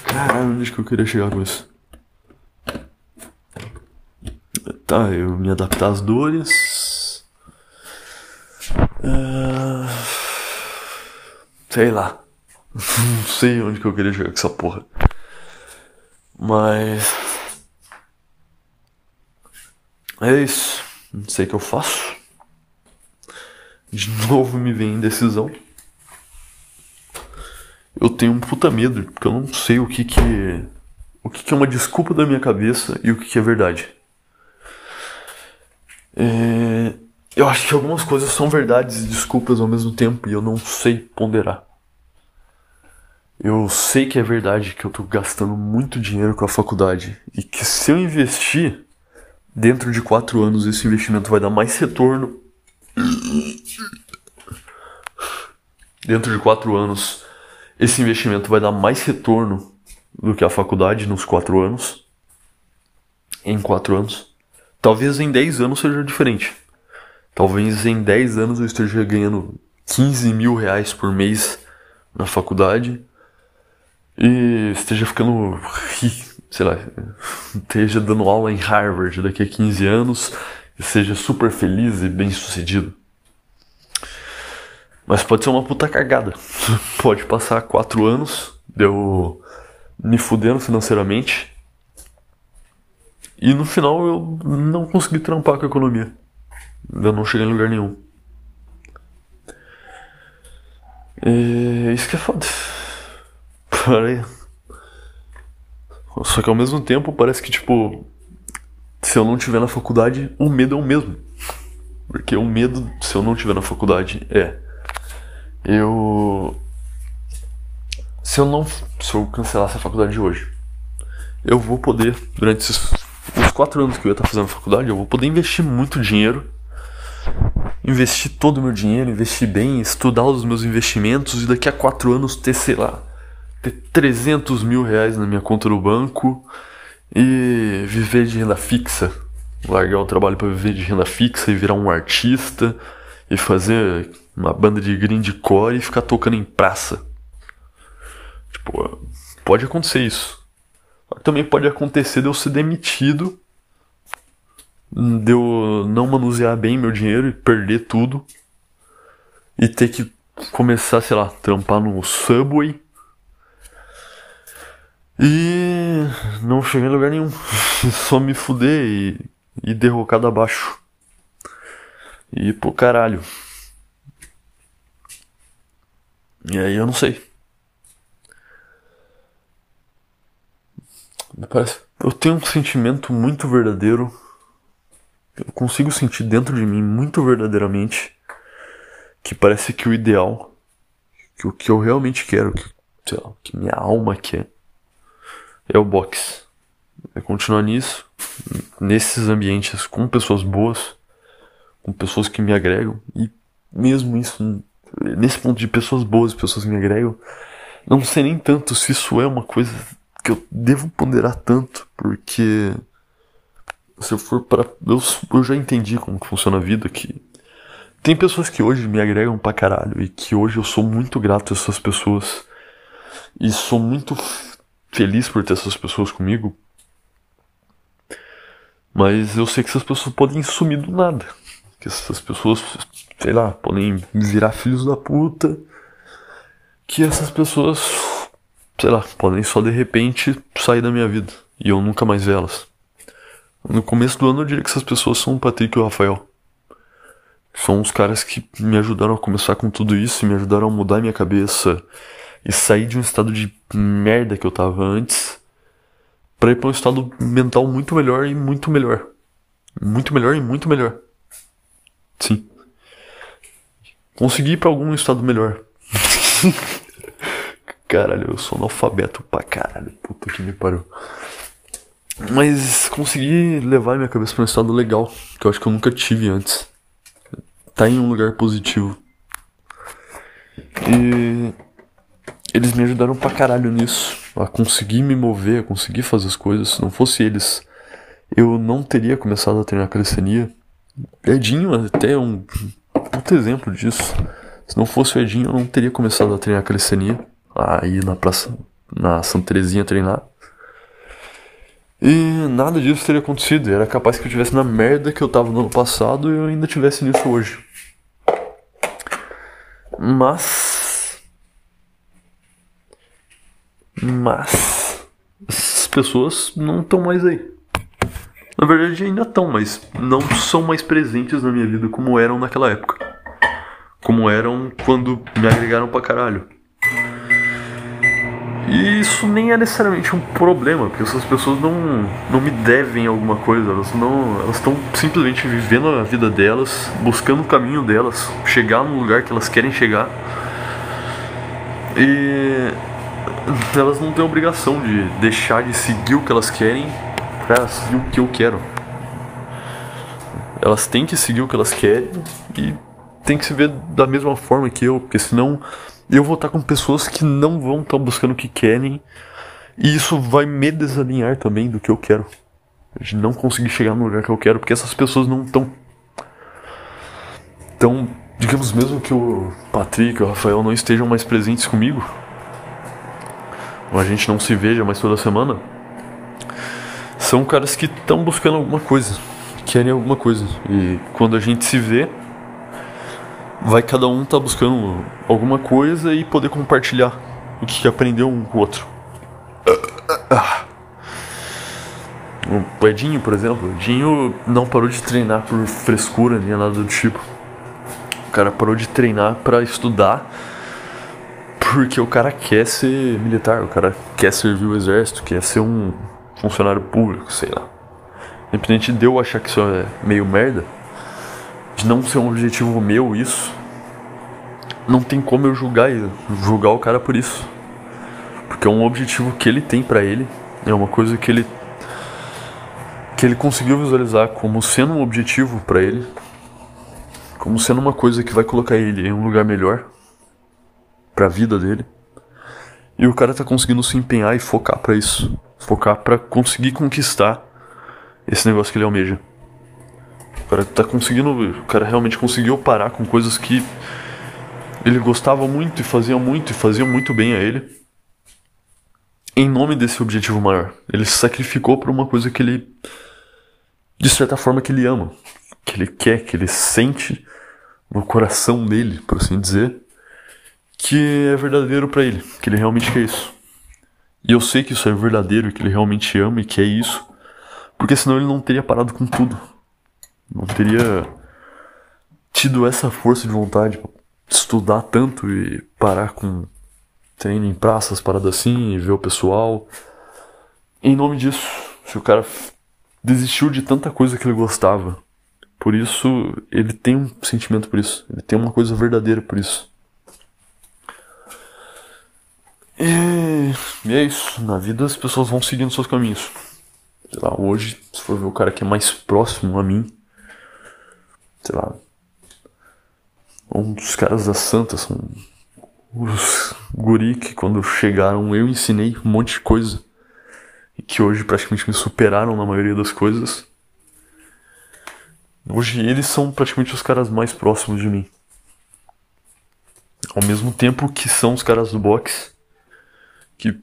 Caralho, onde que eu queria chegar com isso? Tá, eu me adaptar às dores. Uh, sei lá. Não sei onde que eu queria chegar com essa porra. Mas. É isso. Não sei o que eu faço. De novo me vem indecisão eu tenho um puta medo, porque eu não sei o que que o que que é uma desculpa da minha cabeça e o que que é verdade. É, eu acho que algumas coisas são verdades e desculpas ao mesmo tempo e eu não sei ponderar. Eu sei que é verdade que eu tô gastando muito dinheiro com a faculdade e que se eu investir dentro de quatro anos esse investimento vai dar mais retorno. Dentro de quatro anos esse investimento vai dar mais retorno do que a faculdade nos quatro anos. Em quatro anos. Talvez em 10 anos seja diferente. Talvez em 10 anos eu esteja ganhando 15 mil reais por mês na faculdade e esteja ficando sei lá, esteja dando aula em Harvard daqui a 15 anos e seja super feliz e bem sucedido. Mas pode ser uma puta cagada. <laughs> pode passar quatro anos, deu me fudendo financeiramente. E no final eu não consegui trampar com a economia. Eu não cheguei em lugar nenhum. É isso que é foda. Parei. Só que ao mesmo tempo parece que, tipo, se eu não tiver na faculdade, o medo é o mesmo. Porque o medo, se eu não tiver na faculdade, é eu. Se eu não. Se eu cancelasse a faculdade de hoje, eu vou poder, durante esses, os quatro anos que eu ia estar fazendo faculdade, eu vou poder investir muito dinheiro. Investir todo o meu dinheiro, investir bem, estudar os meus investimentos e daqui a quatro anos ter, sei lá, ter 300 mil reais na minha conta do banco e viver de renda fixa. Largar o trabalho para viver de renda fixa e virar um artista e fazer uma banda de grindcore e ficar tocando em praça. Tipo, pode acontecer isso. Também pode acontecer de eu ser demitido, de eu não manusear bem meu dinheiro e perder tudo e ter que começar, sei lá, trampar no Subway e não chegar em lugar nenhum. <laughs> Só me fuder e, e derrocado abaixo. E pro caralho. E aí eu não sei. Parece. Eu tenho um sentimento muito verdadeiro. Eu consigo sentir dentro de mim muito verdadeiramente que parece que o ideal, que o que eu realmente quero, que, sei lá, que minha alma quer, é o boxe. É continuar nisso, nesses ambientes com pessoas boas, com pessoas que me agregam, e mesmo isso, nesse ponto de pessoas boas, pessoas que me agregam, não sei nem tanto se isso é uma coisa que eu devo ponderar tanto, porque se eu for para eu, eu já entendi como funciona a vida que tem pessoas que hoje me agregam pra caralho e que hoje eu sou muito grato a essas pessoas e sou muito feliz por ter essas pessoas comigo. Mas eu sei que essas pessoas podem sumir do nada. Que essas pessoas, sei lá, podem virar filhos da puta. Que essas pessoas, sei lá, podem só de repente sair da minha vida. E eu nunca mais ver elas. No começo do ano eu diria que essas pessoas são o Patrick e o Rafael. São os caras que me ajudaram a começar com tudo isso, me ajudaram a mudar minha cabeça e sair de um estado de merda que eu tava antes para ir para um estado mental muito melhor e muito melhor. Muito melhor e muito melhor. Sim. Consegui ir pra algum estado melhor. <laughs> caralho, eu sou analfabeto pra caralho. Puta que me pariu. Mas consegui levar minha cabeça pra um estado legal, que eu acho que eu nunca tive antes tá em um lugar positivo. E eles me ajudaram pra caralho nisso, a conseguir me mover, a conseguir fazer as coisas. Se não fosse eles, eu não teria começado a treinar calistenia. Edinho até é um puto exemplo disso. Se não fosse o Edinho, eu não teria começado a treinar calistenia. Aí na praça, na Santa Terezinha treinar. E nada disso teria acontecido. Era capaz que eu estivesse na merda que eu tava no ano passado e eu ainda tivesse nisso hoje. Mas. Mas. Essas pessoas não estão mais aí. Na verdade, ainda estão, mas não são mais presentes na minha vida como eram naquela época. Como eram quando me agregaram pra caralho. E isso nem é necessariamente um problema, porque essas pessoas não, não me devem alguma coisa, elas não elas estão simplesmente vivendo a vida delas, buscando o caminho delas, chegar no lugar que elas querem chegar. E <laughs> elas não têm obrigação de deixar de seguir o que elas querem para seguir o que eu quero. Elas têm que seguir o que elas querem e tem que se ver da mesma forma que eu, porque senão eu vou estar com pessoas que não vão estar buscando o que querem. E isso vai me desalinhar também do que eu quero. De não conseguir chegar no lugar que eu quero, porque essas pessoas não estão. Então, digamos mesmo que o Patrick o Rafael não estejam mais presentes comigo, a gente não se veja mais toda semana, são caras que estão buscando alguma coisa, querem alguma coisa. E quando a gente se vê, vai cada um tá buscando alguma coisa e poder compartilhar o que aprendeu um com o outro. O Edinho, por exemplo, o Edinho não parou de treinar por frescura nem nada do tipo. O cara parou de treinar para estudar porque o cara quer ser militar, o cara quer servir o exército, quer ser um funcionário público, sei lá. Independente de eu achar que isso é meio merda, de não ser um objetivo meu isso, não tem como eu julgar julgar o cara por isso. Porque é um objetivo que ele tem para ele, é uma coisa que ele que ele conseguiu visualizar como sendo um objetivo para ele, como sendo uma coisa que vai colocar ele em um lugar melhor para a vida dele. E o cara tá conseguindo se empenhar e focar para isso, focar para conseguir conquistar esse negócio que ele almeja. O cara tá conseguindo. O cara realmente conseguiu parar com coisas que ele gostava muito e fazia muito e fazia muito bem a ele. Em nome desse objetivo maior. Ele se sacrificou por uma coisa que ele. De certa forma que ele ama. Que ele quer, que ele sente no coração dele, por assim dizer. Que é verdadeiro para ele. Que ele realmente quer isso. E eu sei que isso é verdadeiro, que ele realmente ama e quer isso. Porque senão ele não teria parado com tudo. Não teria tido essa força de vontade pra estudar tanto e parar com treino em praças, paradas assim, e ver o pessoal. Em nome disso, se o cara desistiu de tanta coisa que ele gostava, por isso ele tem um sentimento por isso, ele tem uma coisa verdadeira por isso. E, e é isso, na vida as pessoas vão seguindo seus caminhos. Sei lá, hoje, se for ver o cara que é mais próximo a mim, sei lá, um dos caras da Santa são os guri que quando chegaram eu ensinei um monte de coisa e que hoje praticamente me superaram na maioria das coisas. Hoje eles são praticamente os caras mais próximos de mim. Ao mesmo tempo que são os caras do boxe que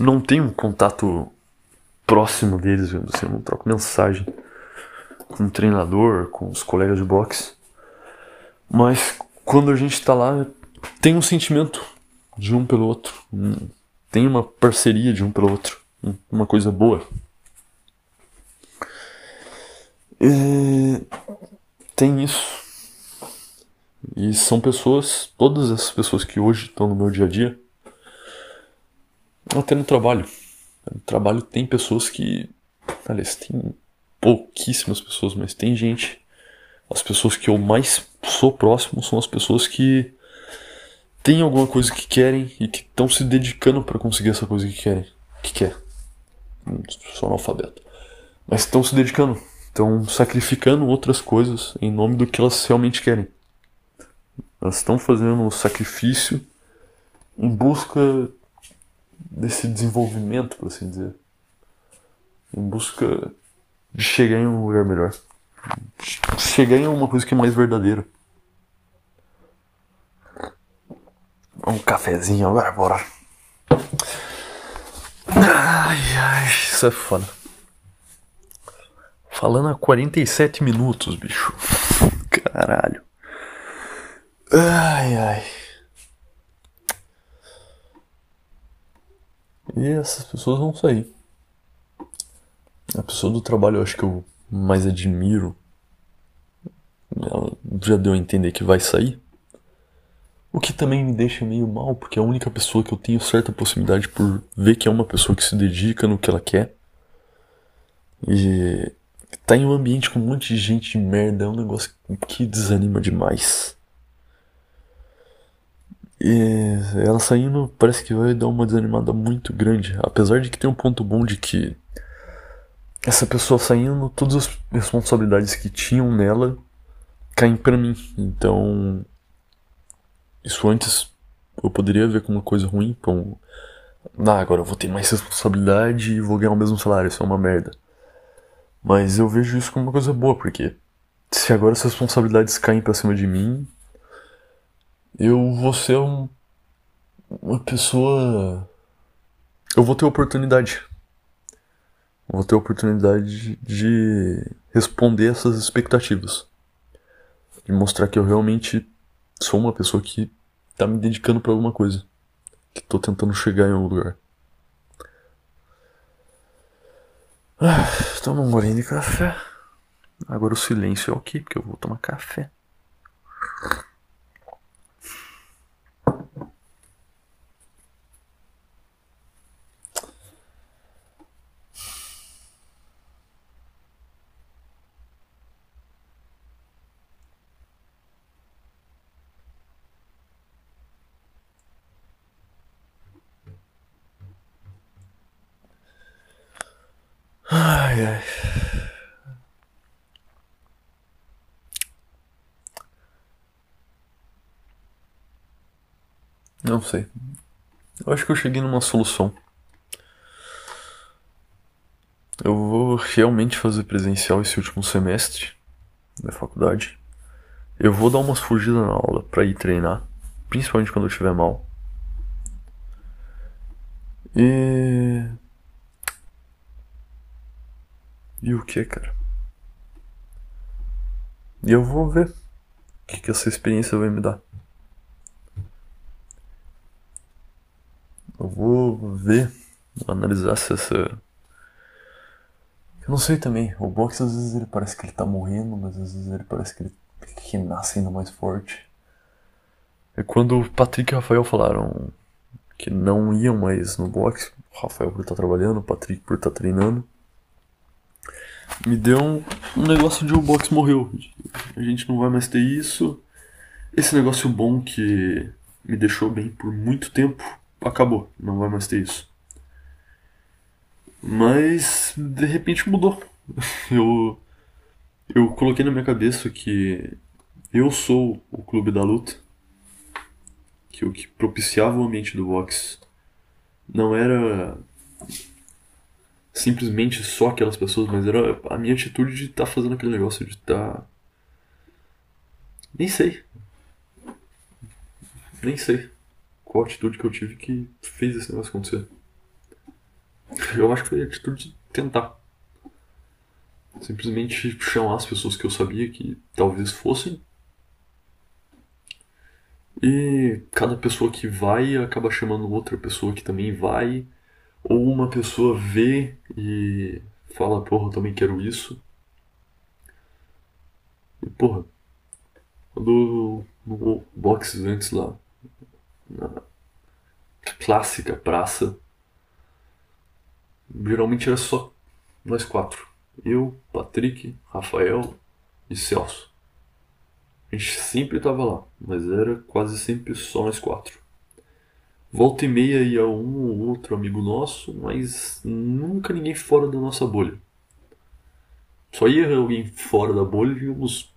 não tem um contato próximo deles, assim, eu não troco mensagem com o treinador, com os colegas de boxe. Mas quando a gente tá lá, tem um sentimento de um pelo outro. Tem uma parceria de um pelo outro. Uma coisa boa. E tem isso. E são pessoas, todas essas pessoas que hoje estão no meu dia a dia, até no trabalho. No trabalho tem pessoas que. Aliás, tem pouquíssimas pessoas, mas tem gente. As pessoas que eu mais sou próximo são as pessoas que têm alguma coisa que querem e que estão se dedicando para conseguir essa coisa que querem. Que quer. Sou analfabeto. Mas estão se dedicando. Estão sacrificando outras coisas em nome do que elas realmente querem. Elas estão fazendo um sacrifício em busca desse desenvolvimento, por assim dizer. Em busca de chegar em um lugar melhor. Chegar em uma coisa que é mais verdadeira. Um cafezinho agora, bora. Ai, ai, isso é foda. Falando há 47 minutos, bicho. Caralho. Ai, ai. E essas pessoas vão sair. A pessoa do trabalho eu acho que eu mais admiro. Ela já deu a entender que vai sair. O que também me deixa meio mal, porque é a única pessoa que eu tenho certa possibilidade por ver que é uma pessoa que se dedica no que ela quer. E tá em um ambiente com um monte de gente de merda, é um negócio que desanima demais. E ela saindo parece que vai dar uma desanimada muito grande. Apesar de que tem um ponto bom de que essa pessoa saindo, todas as responsabilidades que tinham nela caem para mim. Então, isso antes eu poderia ver como uma coisa ruim, como ah, agora eu vou ter mais responsabilidade e vou ganhar o mesmo salário, isso é uma merda. Mas eu vejo isso como uma coisa boa, porque se agora as responsabilidades caem pra cima de mim, eu vou ser um, uma pessoa. Eu vou ter oportunidade. Vou ter oportunidade de responder essas expectativas. De mostrar que eu realmente sou uma pessoa que tá me dedicando para alguma coisa. Que tô tentando chegar em algum lugar. Ah, toma um golinho de café. Agora o silêncio é ok, porque eu vou tomar café. Ai, ai. Não sei. Eu acho que eu cheguei numa solução. Eu vou realmente fazer presencial esse último semestre. da faculdade. Eu vou dar umas fugidas na aula pra ir treinar, principalmente quando eu estiver mal. E. E o que, cara? E eu vou ver o que, que essa experiência vai me dar. Eu vou ver, analisar se essa. Eu não sei também. O boxe às vezes ele parece que ele tá morrendo, mas às vezes ele parece que ele que nasce ainda mais forte. É quando o Patrick e o Rafael falaram que não iam mais no boxe, o Rafael por estar trabalhando, o Patrick por estar treinando, me deu um, um negócio de o boxe morreu. A gente não vai mais ter isso. Esse negócio bom que me deixou bem por muito tempo acabou, não vai mais ter isso. Mas de repente mudou. <laughs> Eu eu coloquei na minha cabeça que eu sou o clube da luta, que o que propiciava o ambiente do boxe não era simplesmente só aquelas pessoas, mas era a minha atitude de estar tá fazendo aquele negócio, de estar. Tá... Nem sei. Nem sei qual atitude que eu tive que fez esse negócio acontecer. Eu acho que foi a atitude de tentar. Simplesmente chamar as pessoas que eu sabia que talvez fossem. E cada pessoa que vai acaba chamando outra pessoa que também vai. Ou uma pessoa vê e fala, porra, eu também quero isso. E porra, quando no box antes lá, na clássica praça, geralmente era só nós quatro. Eu, Patrick, Rafael e Celso. A gente sempre estava lá, mas era quase sempre só nós quatro. Volta e meia ia um ou outro amigo nosso, mas nunca ninguém fora da nossa bolha. Só ia alguém fora da bolha íamos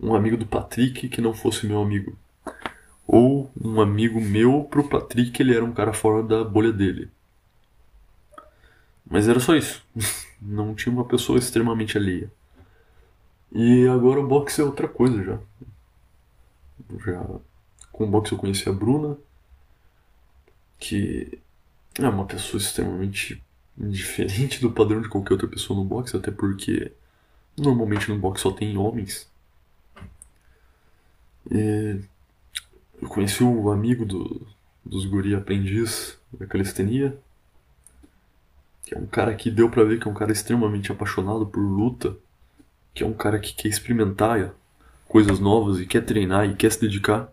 um amigo do Patrick que não fosse meu amigo. Ou um amigo meu pro Patrick, ele era um cara fora da bolha dele. Mas era só isso. <laughs> Não tinha uma pessoa extremamente alheia. E agora o boxe é outra coisa já. já com o boxe eu conheci a Bruna, que é uma pessoa extremamente diferente do padrão de qualquer outra pessoa no boxe, até porque normalmente no boxe só tem homens. E eu conheci o amigo do, dos guri aprendiz da calistenia, que é um cara que deu para ver que é um cara extremamente apaixonado por luta, que é um cara que quer experimentar coisas novas e quer treinar e quer se dedicar.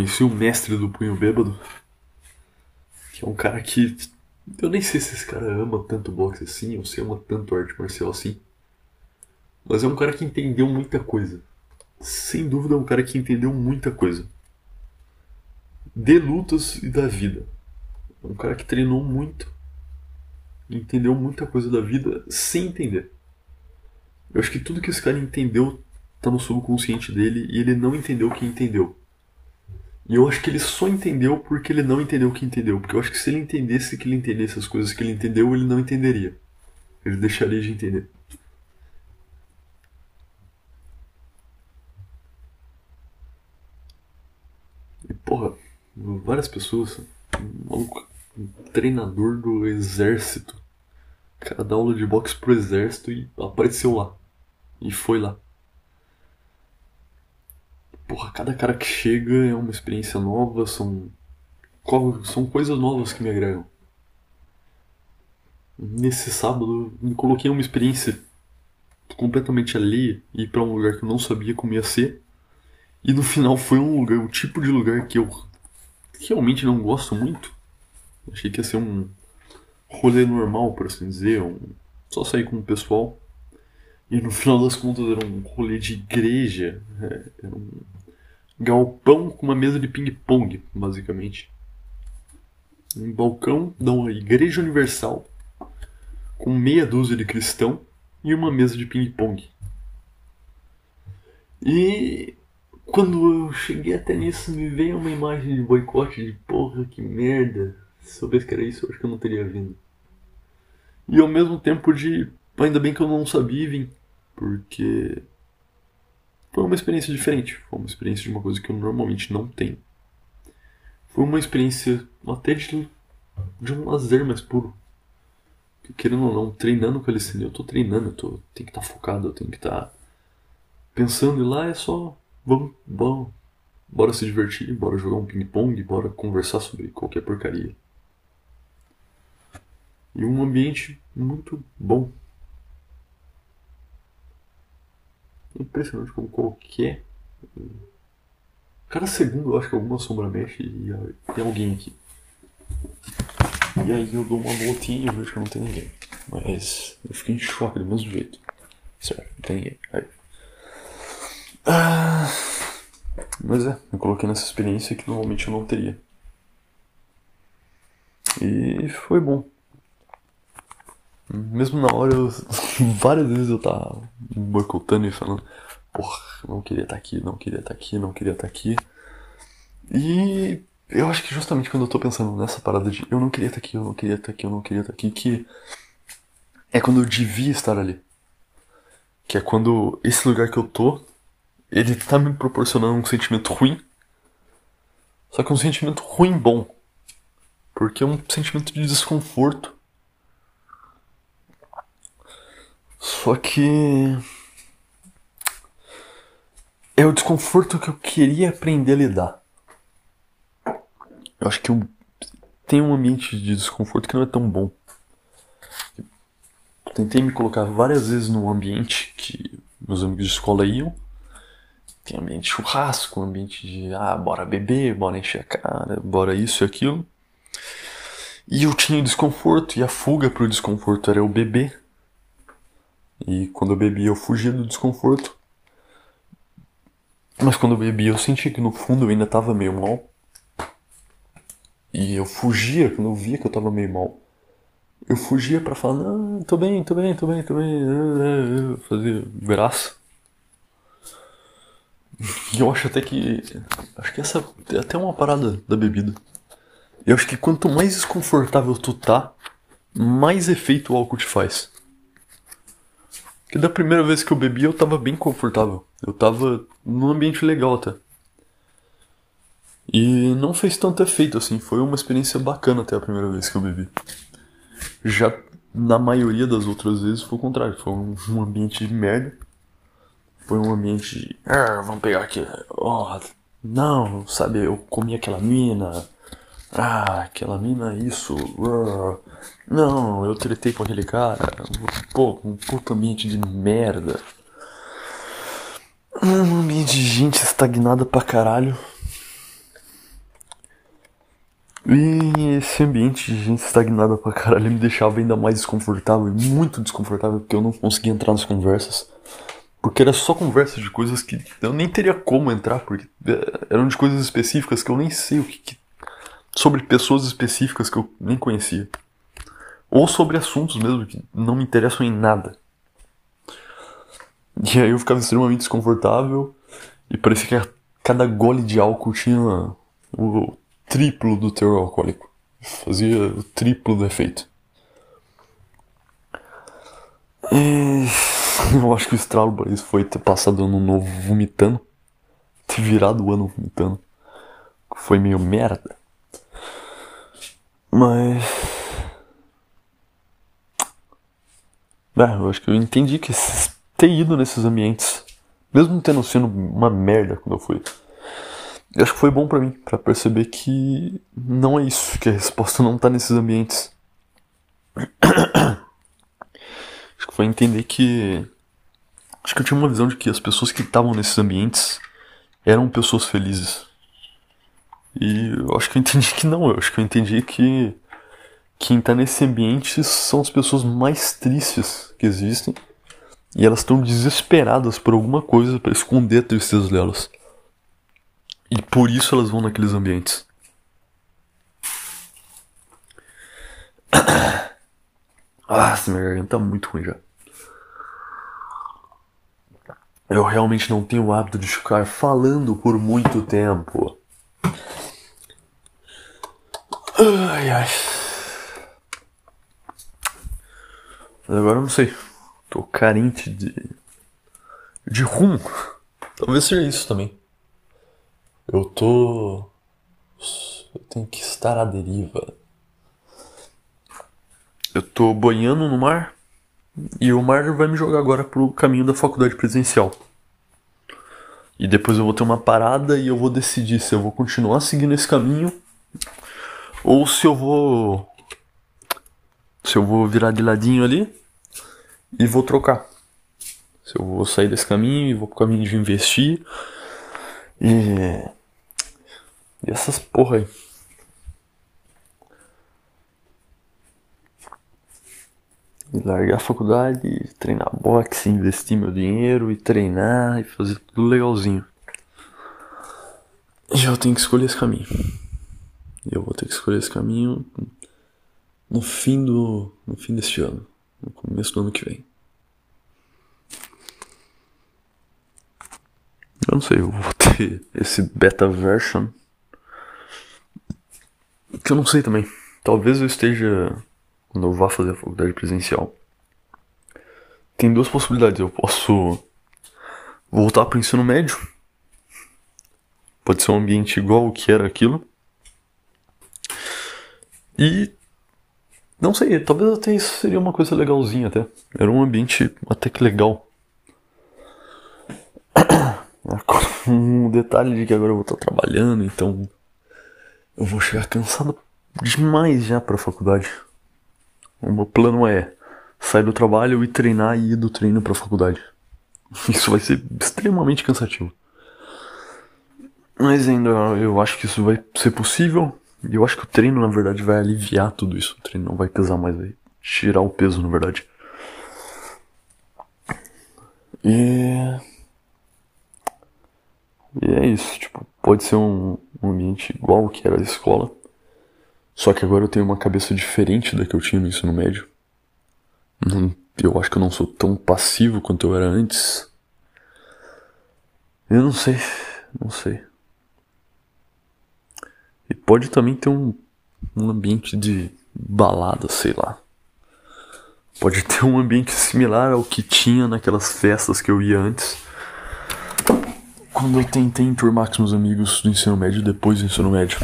Conheci o mestre do punho bêbado, que é um cara que eu nem sei se esse cara ama tanto boxe assim ou se ama tanto arte marcial assim. Mas é um cara que entendeu muita coisa. Sem dúvida é um cara que entendeu muita coisa. De lutas e da vida. É um cara que treinou muito, entendeu muita coisa da vida sem entender. Eu acho que tudo que esse cara entendeu tá no subconsciente dele e ele não entendeu o que entendeu. E eu acho que ele só entendeu porque ele não entendeu o que entendeu. Porque eu acho que se ele entendesse que ele entendesse as coisas que ele entendeu, ele não entenderia. Ele deixaria de entender. E porra, várias pessoas, maluco, um treinador do exército. O cara dá aula de boxe pro exército e apareceu lá. E foi lá. Porra, cada cara que chega é uma experiência nova, são. São coisas novas que me agregam. Nesse sábado me coloquei uma experiência completamente alheia e para um lugar que eu não sabia como ia ser. E no final foi um lugar, um tipo de lugar que eu realmente não gosto muito. Achei que ia ser um rolê normal, por assim dizer, um... só sair com o pessoal. E no final das contas era um rolê de igreja, é, era um galpão com uma mesa de ping-pong, basicamente. Um balcão da uma igreja universal, com meia dúzia de cristão e uma mesa de ping-pong. E quando eu cheguei até nisso, me veio uma imagem de boicote de porra, que merda. Se soubesse que era isso, eu acho que eu não teria vindo. E ao mesmo tempo de, ainda bem que eu não sabia vir, porque foi uma experiência diferente. Foi uma experiência de uma coisa que eu normalmente não tenho. Foi uma experiência até de, de um lazer mais puro. querendo ou não, treinando calistenia, eu tô treinando, eu tô, tenho que estar tá focado, eu tenho que estar tá pensando, e lá é só vamos, vamos, bora se divertir, bora jogar um ping-pong, bora conversar sobre qualquer porcaria. E um ambiente muito bom. Impressionante como qualquer. Cada segundo eu acho que alguma sombra mexe e tem alguém aqui. E aí eu dou uma voltinha e vejo que não tem ninguém. Mas eu fiquei em choque do mesmo jeito. Certo, não tem ninguém. Aí. Ah, mas é, eu coloquei nessa experiência que normalmente eu não teria. E foi bom. Mesmo na hora, eu, <laughs> várias vezes eu tava boicotando e falando, porra, não queria estar tá aqui, não queria estar tá aqui, não queria estar tá aqui. E eu acho que justamente quando eu tô pensando nessa parada de eu não queria estar aqui, eu não queria estar aqui, eu não queria estar aqui, que é quando eu devia estar ali. Que é quando esse lugar que eu tô, ele tá me proporcionando um sentimento ruim. Só que um sentimento ruim bom. Porque é um sentimento de desconforto Só que. É o desconforto que eu queria aprender a lidar. Eu acho que eu tenho um ambiente de desconforto que não é tão bom. tentei me colocar várias vezes num ambiente que meus amigos de escola iam. Tem ambiente de churrasco, ambiente de ah, bora beber, bora encher a cara, bora isso e aquilo. E eu tinha desconforto, e a fuga pro desconforto era eu beber. E quando eu bebi eu fugia do desconforto. Mas quando eu bebi eu senti que no fundo eu ainda tava meio mal. E eu fugia quando eu via que eu tava meio mal. Eu fugia para falar, não, tô bem, tô bem, tô bem, tô bem. Fazer graça. E eu acho até que. Acho que essa é até uma parada da bebida. Eu acho que quanto mais desconfortável tu tá, mais efeito o álcool te faz. Que da primeira vez que eu bebi eu tava bem confortável. Eu tava num ambiente legal até. E não fez tanto efeito assim, foi uma experiência bacana até a primeira vez que eu bebi. Já na maioria das outras vezes foi o contrário, foi um, ambiente de merda. Foi um ambiente de. Ah, vamos pegar aqui. Oh, não, sabe, eu comi aquela mina. Ah, aquela mina, isso. Não, eu tretei com aquele cara. Pô, um puto ambiente de merda. Um ambiente de gente estagnada pra caralho. E esse ambiente de gente estagnada pra caralho me deixava ainda mais desconfortável muito desconfortável porque eu não conseguia entrar nas conversas. Porque era só conversas de coisas que eu nem teria como entrar, porque eh, eram de coisas específicas que eu nem sei o que, que sobre pessoas específicas que eu nem conhecia. Ou sobre assuntos mesmo que não me interessam em nada. E aí eu ficava extremamente desconfortável e parecia que cada gole de álcool tinha o triplo do teor alcoólico. Fazia o triplo do efeito. E <laughs> eu acho que o estralo para isso foi ter passado ano novo vomitando. Ter virado o ano vomitando. Foi meio merda. Mas. É, eu acho que eu entendi que ter ido nesses ambientes, mesmo tendo sido uma merda quando eu fui, eu acho que foi bom para mim, para perceber que não é isso, que a resposta não tá nesses ambientes. <coughs> acho que foi entender que. Acho que eu tinha uma visão de que as pessoas que estavam nesses ambientes eram pessoas felizes. E eu acho que eu entendi que não, eu acho que eu entendi que quem tá nesse ambiente são as pessoas mais tristes que existem. E elas estão desesperadas por alguma coisa para esconder a tristeza delas. E por isso elas vão naqueles ambientes. <coughs> Ah, minha garganta tá muito ruim já. Eu realmente não tenho o hábito de ficar falando por muito tempo. Ai, ai. Agora eu não sei. Tô carente de. de rumo. Talvez seja isso também. Eu tô. Eu tenho que estar à deriva. Eu tô boiando no mar e o mar vai me jogar agora pro caminho da faculdade presencial. E depois eu vou ter uma parada e eu vou decidir se eu vou continuar seguindo esse caminho ou se eu vou se eu vou virar de ladinho ali e vou trocar. Se eu vou sair desse caminho e vou pro caminho de investir e e essas porra aí. E largar a faculdade, treinar boxe, investir meu dinheiro e treinar e fazer tudo legalzinho. E eu tenho que escolher esse caminho. Eu vou ter que escolher esse caminho no fim do. no fim deste ano. No começo do ano que vem. Eu não sei, eu vou ter esse beta version. Que eu não sei também. Talvez eu esteja quando eu vá fazer a faculdade presencial. Tem duas possibilidades. Eu posso voltar para o ensino médio. Pode ser um ambiente igual o que era aquilo. E não sei, talvez até isso seria uma coisa legalzinha até. Era um ambiente até que legal. <coughs> Um detalhe de que agora eu vou estar trabalhando, então eu vou chegar cansado demais já para a faculdade. O meu plano é sair do trabalho e treinar e ir do treino pra faculdade. <laughs> Isso vai ser extremamente cansativo. Mas ainda eu acho que isso vai ser possível. Eu acho que o treino, na verdade, vai aliviar tudo isso. O treino não vai pesar mais, vai tirar o peso, na verdade. E. E é isso, tipo, pode ser um, um ambiente igual que era a escola. Só que agora eu tenho uma cabeça diferente da que eu tinha no ensino médio. Eu acho que eu não sou tão passivo quanto eu era antes. Eu não sei, não sei. E pode também ter um, um ambiente de balada, sei lá. Pode ter um ambiente similar ao que tinha naquelas festas que eu ia antes. Quando eu tentei enturmar com meus amigos do ensino médio depois do ensino médio.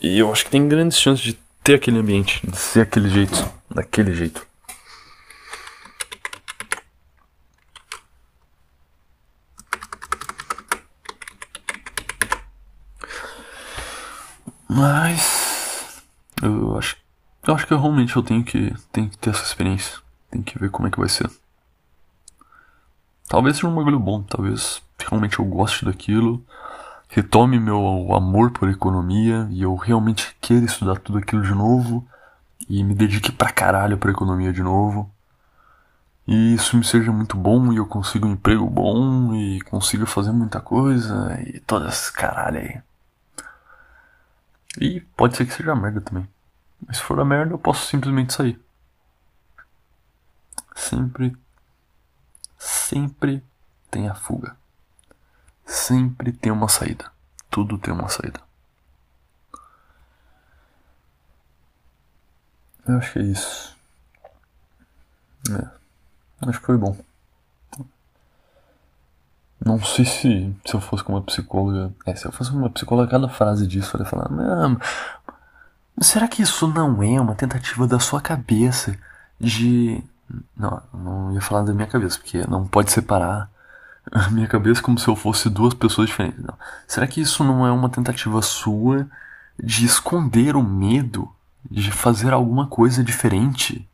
E eu acho que tem grandes chances de ter aquele ambiente, de ser aquele jeito, daquele jeito. Mas eu acho, eu acho que realmente eu tenho que, tenho que ter essa experiência. Tem que ver como é que vai ser. Talvez seja um bagulho bom, talvez realmente eu goste daquilo retome meu amor por economia e eu realmente queira estudar tudo aquilo de novo e me dedique pra caralho pra economia de novo. E isso me seja muito bom e eu consiga um emprego bom e consiga fazer muita coisa e todas caralho aí. E pode ser que seja merda também. Mas se for a merda, eu posso simplesmente sair. Sempre, sempre tem a fuga. Sempre tem uma saída. Tudo tem uma saída. Eu acho que é isso. É. Acho que foi bom. Não sei se, se eu fosse com uma psicóloga. É, se eu fosse com uma psicóloga, cada frase disso eu ia falar. Mas será que isso não é uma tentativa da sua cabeça de. Não, não ia falar da minha cabeça, porque não pode separar a minha cabeça como se eu fosse duas pessoas diferentes. Não. Será que isso não é uma tentativa sua de esconder o medo de fazer alguma coisa diferente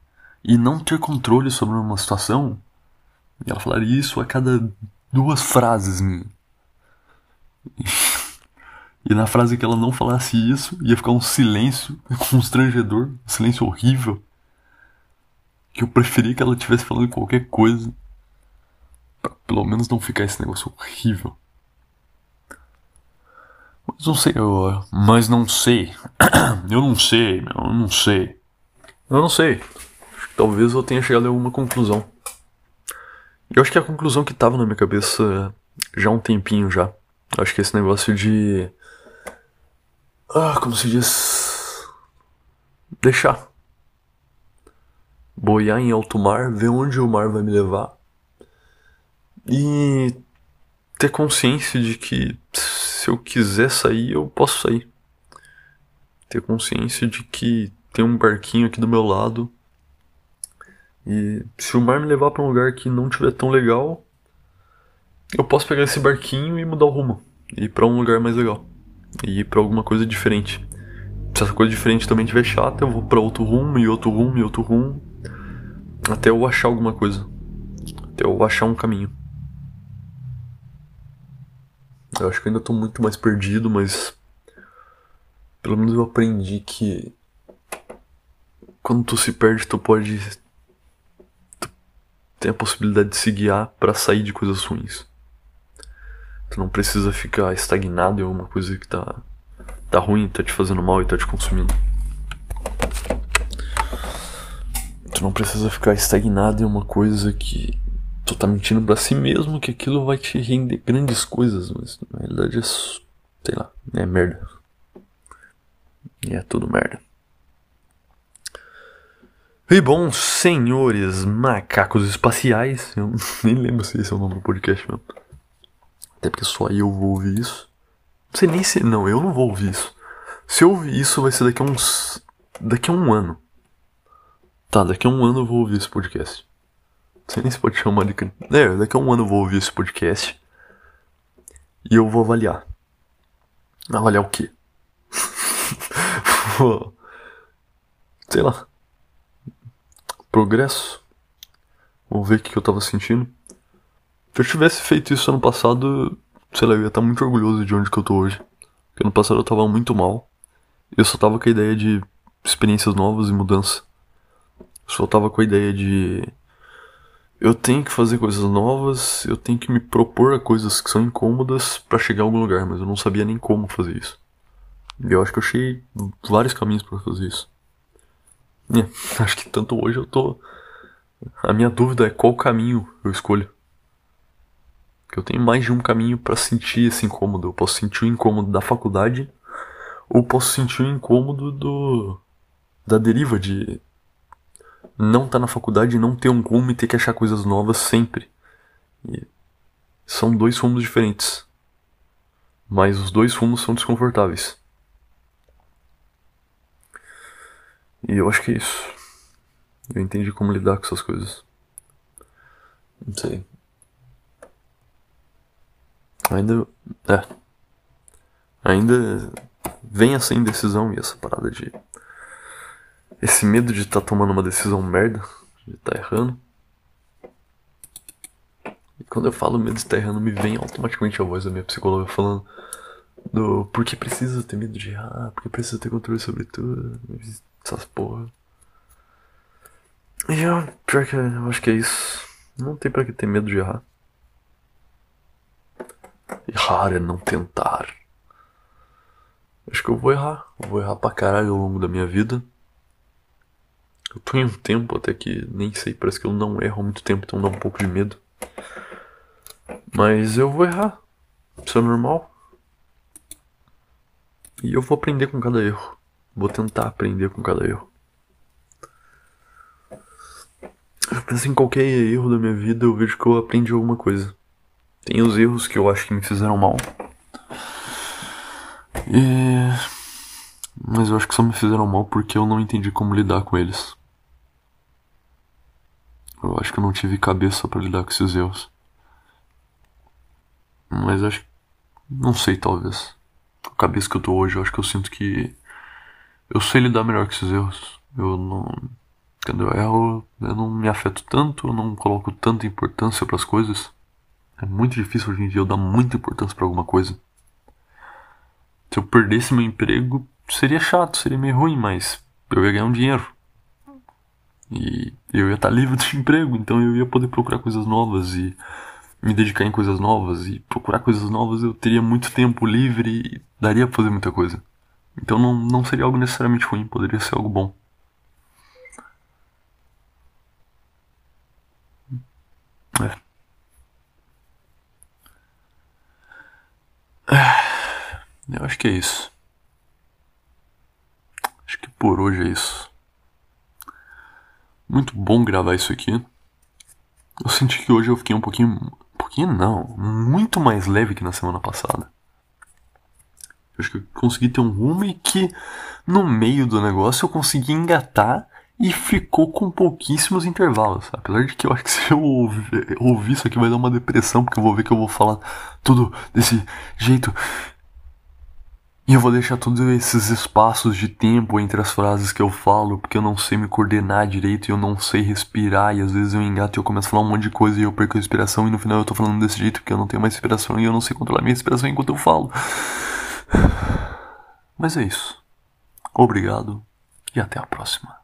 e não ter controle sobre uma situação? E ela falaria isso a cada duas frases minhas. E na frase que ela não falasse isso, ia ficar um silêncio constrangedor, um silêncio horrível. Que eu preferia que ela estivesse falando qualquer coisa. Pra pelo menos não ficar esse negócio horrível. Mas não sei, eu. Mas não sei. <clears throat> eu não sei, eu não sei. Eu não sei. Talvez eu tenha chegado a alguma conclusão. Eu acho que a conclusão que tava na minha cabeça já há um tempinho já. Eu acho que esse negócio de. Ah, como se diz? Deixar. boiar em alto mar, ver onde o mar vai me levar e ter consciência de que se eu quiser sair, eu posso sair. Ter consciência de que tem um barquinho aqui do meu lado e se o mar me levar para um lugar que não tiver tão legal, eu posso pegar esse barquinho e mudar o rumo, e ir para um lugar mais legal, e ir para alguma coisa diferente. Se essa coisa diferente também estiver chata, eu vou para outro rumo e outro rumo e outro rumo, até eu achar alguma coisa, até eu achar um caminho. Eu acho que eu ainda tô muito mais perdido, mas pelo menos eu aprendi que quando tu se perde, tu pode tem a possibilidade de se guiar para sair de coisas ruins. Tu não precisa ficar estagnado em alguma coisa que tá, tá ruim, tá te fazendo mal e tá te consumindo. Tu não precisa ficar estagnado em uma coisa que tu tá mentindo para si mesmo que aquilo vai te render grandes coisas, mas na realidade é, sei lá, é merda. E é tudo merda. E bom, senhores macacos espaciais, eu <laughs> nem lembro se esse é o nome do podcast mesmo. Até porque só eu vou ouvir isso. Não sei nem se. Não, eu não vou ouvir isso. Se eu ouvir isso, vai ser daqui a uns. Daqui a um ano. Tá, daqui a um ano eu vou ouvir esse podcast. Não sei nem se pode chamar de. É, daqui a um ano eu vou ouvir esse podcast. E eu vou avaliar. Avaliar o quê? <laughs> sei lá progresso. Vou ver o que eu tava sentindo. Se eu tivesse feito isso ano passado, sei lá, eu ia estar muito orgulhoso de onde que eu tô hoje. Porque ano passado eu tava muito mal. Eu só tava com a ideia de experiências novas e mudança. Só tava com a ideia de. Eu tenho que fazer coisas novas, eu tenho que me propor a coisas que são incômodas para chegar a algum lugar, mas eu não sabia nem como fazer isso. E eu acho que eu achei vários caminhos para fazer isso. É, acho que tanto hoje eu tô. A minha dúvida é qual caminho eu escolho. Porque eu tenho mais de um caminho para sentir esse incômodo. Eu posso sentir o incômodo da faculdade, ou posso sentir o incômodo do. da deriva de não estar tá na faculdade, não ter um rumo e ter que achar coisas novas sempre. E são dois rumos diferentes. Mas os dois rumos são desconfortáveis. E eu acho que é isso. Eu entendi como lidar com essas coisas. Não sei. Ainda. É. Ainda vem essa indecisão e essa parada de. Esse medo de estar tá tomando uma decisão merda, de estar tá errando. E quando eu falo medo de estar tá errando, me vem automaticamente a voz da minha psicóloga falando do por que precisa ter medo de errar, por que precisa ter controle sobre tudo essas porra. E eu, pior que eu acho que é isso. Não tem pra que ter medo de errar. Errar é não tentar. Acho que eu vou errar. Eu vou errar pra caralho ao longo da minha vida. Eu tô em um tempo até que nem sei, parece que eu não erro há muito tempo, então dá um pouco de medo. Mas eu vou errar. Isso é normal. E eu vou aprender com cada erro. Vou tentar aprender com cada erro. Eu penso em qualquer erro da minha vida, eu vejo que eu aprendi alguma coisa. Tem os erros que eu acho que me fizeram mal. E... Mas eu acho que só me fizeram mal porque eu não entendi como lidar com eles. Eu acho que eu não tive cabeça para lidar com esses erros. Mas acho que. Não sei, talvez. A cabeça que eu tô hoje, eu acho que eu sinto que eu sei lidar melhor com esses erros. Eu não. Quando eu erro, eu não me afeto tanto, eu não coloco tanta importância para as coisas. É muito difícil hoje em dia eu dar muita importância para alguma coisa. Se eu perdesse meu emprego, seria chato, seria meio ruim, mas eu ia ganhar um dinheiro. E eu ia estar livre <laughs> do emprego, então eu ia poder procurar coisas novas e me dedicar em coisas novas. E procurar coisas novas eu teria muito tempo livre e daria pra fazer muita coisa. Então não, não seria algo necessariamente ruim, poderia ser algo bom. É. Eu acho que é isso. Acho que por hoje é isso. Muito bom gravar isso aqui. Eu senti que hoje eu fiquei um pouquinho. Um pouquinho não, muito mais leve que na semana passada. Eu acho que eu consegui ter um rumo e que no meio do negócio eu consegui engatar e ficou com pouquíssimos intervalos. Apesar de que eu acho que <laughs> se eu ouvir, ouvir isso aqui vai dar uma depressão, porque eu vou ver que eu vou falar tudo desse jeito. E eu vou deixar todos esses espaços de tempo entre as frases que eu falo, porque eu não sei me coordenar direito e eu não sei respirar, e às vezes eu engato e eu começo a falar um monte de coisa e eu perco a respiração, e no final eu tô falando desse jeito porque eu não tenho mais respiração e eu não sei controlar minha respiração enquanto eu falo. Mas é isso. Obrigado e até a próxima.